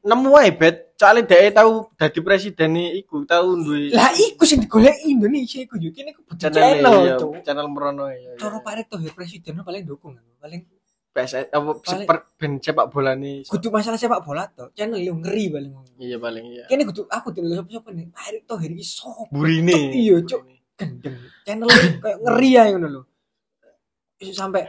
Speaker 2: Nemu ae bet. Soalnya dia tahu dadi presiden nih iku tahun duwe
Speaker 1: lah iku sing digoleki Indonesia iku yo kene iku
Speaker 2: channel
Speaker 1: channel,
Speaker 2: iya,
Speaker 1: Cuk.
Speaker 2: channel merono ya.
Speaker 1: Cara Pak Erick Thohir presiden paling dukung paling
Speaker 2: PSS apa seper ben sepak bola nih.
Speaker 1: kudu masalah sepak bola to channel yang ngeri paling
Speaker 2: Iya paling iya.
Speaker 1: kene kudu aku dulu siapa nih Pak Erick Thohir iki sopo
Speaker 2: Burine.
Speaker 1: Iya cuk gendeng channel kayak ngeri ya ngono lho sampai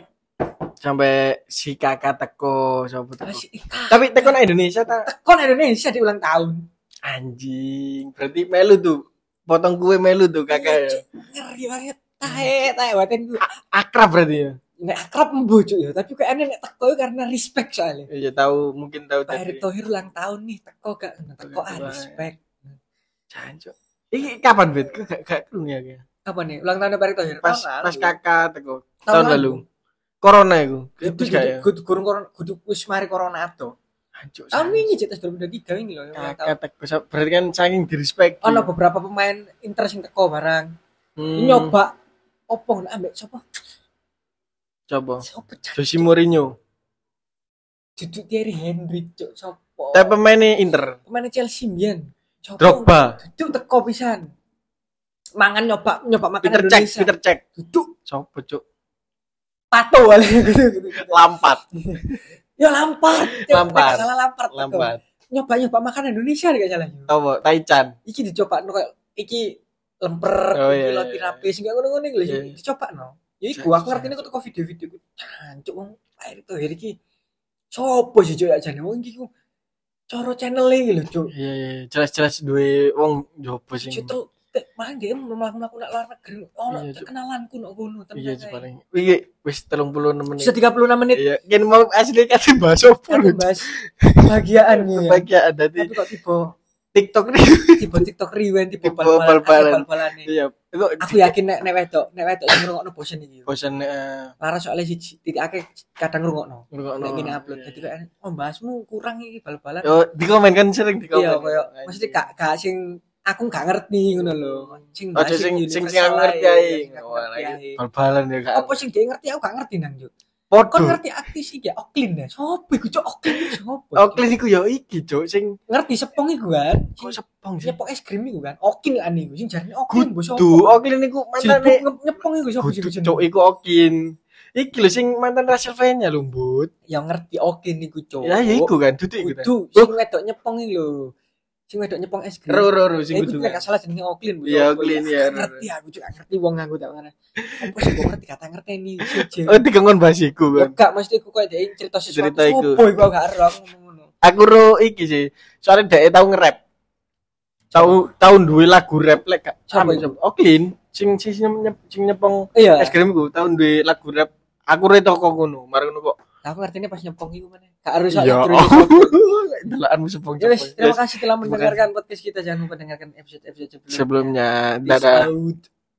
Speaker 2: Sampai si kakak teko sapa teko.
Speaker 1: Asik,
Speaker 2: Tapi teko nang Indonesia ta
Speaker 1: kon Indonesia di ulang tahun
Speaker 2: anjing. Berarti melu tuh. Potong kue melu tuh kakak ya.
Speaker 1: ngeri banget tae tae waten ku
Speaker 2: Akrab berarti ya.
Speaker 1: Nek akrab mbojo ya tapi kok nek teko karena respect soalnya
Speaker 2: Iya tahu mungkin tahu
Speaker 1: Pak Erick Thohir ulang tahun nih teko gak teko ah respect
Speaker 2: Jancuk. Iki kapan bet? Gak gak krungu ya. Ki?
Speaker 1: apa nih ulang tahun Pak Erick Thohir
Speaker 2: Pas pas kakak teko
Speaker 1: Tahun lalu.
Speaker 2: Corona iku. Itu gak ya?
Speaker 1: kurung corona kudu wis mari corona ato
Speaker 2: Jancuk.
Speaker 1: tahun ini cetas 2023 ini loh yang.
Speaker 2: Kakak teko berarti kan saking direspect.
Speaker 1: ono beberapa pemain Inter sing teko barang
Speaker 2: Hmm,
Speaker 1: nyoba opo nak ambek sapa
Speaker 2: Coba. Jose Mourinho.
Speaker 1: duduk Thierry Henry cok sapa
Speaker 2: Tapi pemainnya Inter.
Speaker 1: pemain Chelsea mbiyen?
Speaker 2: Drogba.
Speaker 1: duduk teko pisan mangan nyoba nyoba makan
Speaker 2: Peter Cech,
Speaker 1: Indonesia
Speaker 2: Peter Cech.
Speaker 1: duduk
Speaker 2: Coba cuk.
Speaker 1: pato wale gitu, gitu, gitu.
Speaker 2: Lampat.
Speaker 1: ya lampar
Speaker 2: Lampard.
Speaker 1: salah lampar
Speaker 2: Lampat.
Speaker 1: nyoba nyoba makan Indonesia gak salah
Speaker 2: Apa? Taichan.
Speaker 1: iki dicoba no kayak iki lemper
Speaker 2: Oh,
Speaker 1: iki
Speaker 2: iya,
Speaker 1: roti
Speaker 2: iya.
Speaker 1: sing ngono-ngono iki lho
Speaker 2: Iya.
Speaker 1: dicoba no ya iku
Speaker 2: Iya,
Speaker 1: aku ngerti
Speaker 2: iya.
Speaker 1: ini kok video-video ku cancuk wong air itu hari iki sopo sih cok ya jane wong iki ku coro channel iki lho cok
Speaker 2: Iya, iya, jelas-jelas duwe wong jopo sing.
Speaker 1: Cuk main dia melakukan nak luar negeri oh
Speaker 2: Iya, Cuk.
Speaker 1: kenalanku no kono
Speaker 2: Iya,
Speaker 1: tenang ae.
Speaker 2: paling. Iya, wis 36 menit.
Speaker 1: bisa 36 menit
Speaker 2: Iya, kan mau asli kasih bahas apa
Speaker 1: kan
Speaker 2: lu?
Speaker 1: bahas kebahagiaan ya.
Speaker 2: Bahagia ada di
Speaker 1: tapi kok tiba
Speaker 2: TikTok nih.
Speaker 1: tiba TikTok rewind tiba bal-balan.
Speaker 2: Iya,
Speaker 1: aku yakin nek nek wedok nek wedok sing ngrungokno bosen iki.
Speaker 2: Bosan eh.
Speaker 1: Lara soalnya si titik akeh kadang ngrungokno.
Speaker 2: Ngrungokno.
Speaker 1: nek ngene upload. Jadi kayak oh bahasmu kurang iki bal-balan.
Speaker 2: Yo, di komen kan sering di komen.
Speaker 1: iya koyo mesti gak gak sing aku gak ngerti ngono lho. Sing bahas
Speaker 2: sing
Speaker 1: sing
Speaker 2: sing aku
Speaker 1: universal
Speaker 2: ngerti
Speaker 1: ae,
Speaker 2: bal-balan ya kak.
Speaker 1: apa sing dia ngerti aku gak ngerti nang yo
Speaker 2: Podo.
Speaker 1: kon ngerti artis iki ya Oklin deh sopo iku cok Oklin iku sopo
Speaker 2: Oh, kliniku yo iki, Cuk, sing
Speaker 1: ngerti sepong iku kan
Speaker 2: kok sepong sih.
Speaker 1: nyepong es krim iku kan Okin kan iku sing jarine Okin bos
Speaker 2: Kudu, oh kliniku
Speaker 1: Jilbab
Speaker 2: mantane.
Speaker 1: nyepong iku sopo sing
Speaker 2: Cuk, iku Okin. Iki lho sing mantan Rasilvania lho, Mbut.
Speaker 1: yang ngerti Okin iku cok
Speaker 2: Ya, ya iku kan, dudu iku.
Speaker 1: kudu sing wedok nyepong iku lho sing wedok nyepong es krim
Speaker 2: Ro ro ro sing
Speaker 1: Eh,
Speaker 2: kudu.
Speaker 1: gak salah jenenge Oklin Bu.
Speaker 2: Iya,
Speaker 1: Opo,
Speaker 2: Oklin,
Speaker 1: ya. Ngerti aku juga ngerti wong nganggo tak mana. Apa sih gua ngerti kata ngerti ini siji.
Speaker 2: Oh, dikengkon bahas iku
Speaker 1: Ya
Speaker 2: kan.
Speaker 1: gak mesti aku koyo dhek cerita sesuatu.
Speaker 2: Cerita iku.
Speaker 1: Sopo iku aku gak ero aku ngono.
Speaker 2: Aku ro iki sih. Soalnya dhek tau nge-rap. Tau tau duwe lagu rap lek gak. Oklin sing sing sing nyepong
Speaker 1: Iya.
Speaker 2: es krim iku tau duwe lagu rap. Aku re toko ngono, mari ngono kok.
Speaker 1: Aku ngerti pas nyepong iku mana. Gak harus
Speaker 2: Ya. Delakanmu sepong
Speaker 1: Ya wes, terima kasih telah mendengarkan podcast kita. Jangan lupa dengarkan episode-episode sebelumnya.
Speaker 2: Sebelumnya, dadah.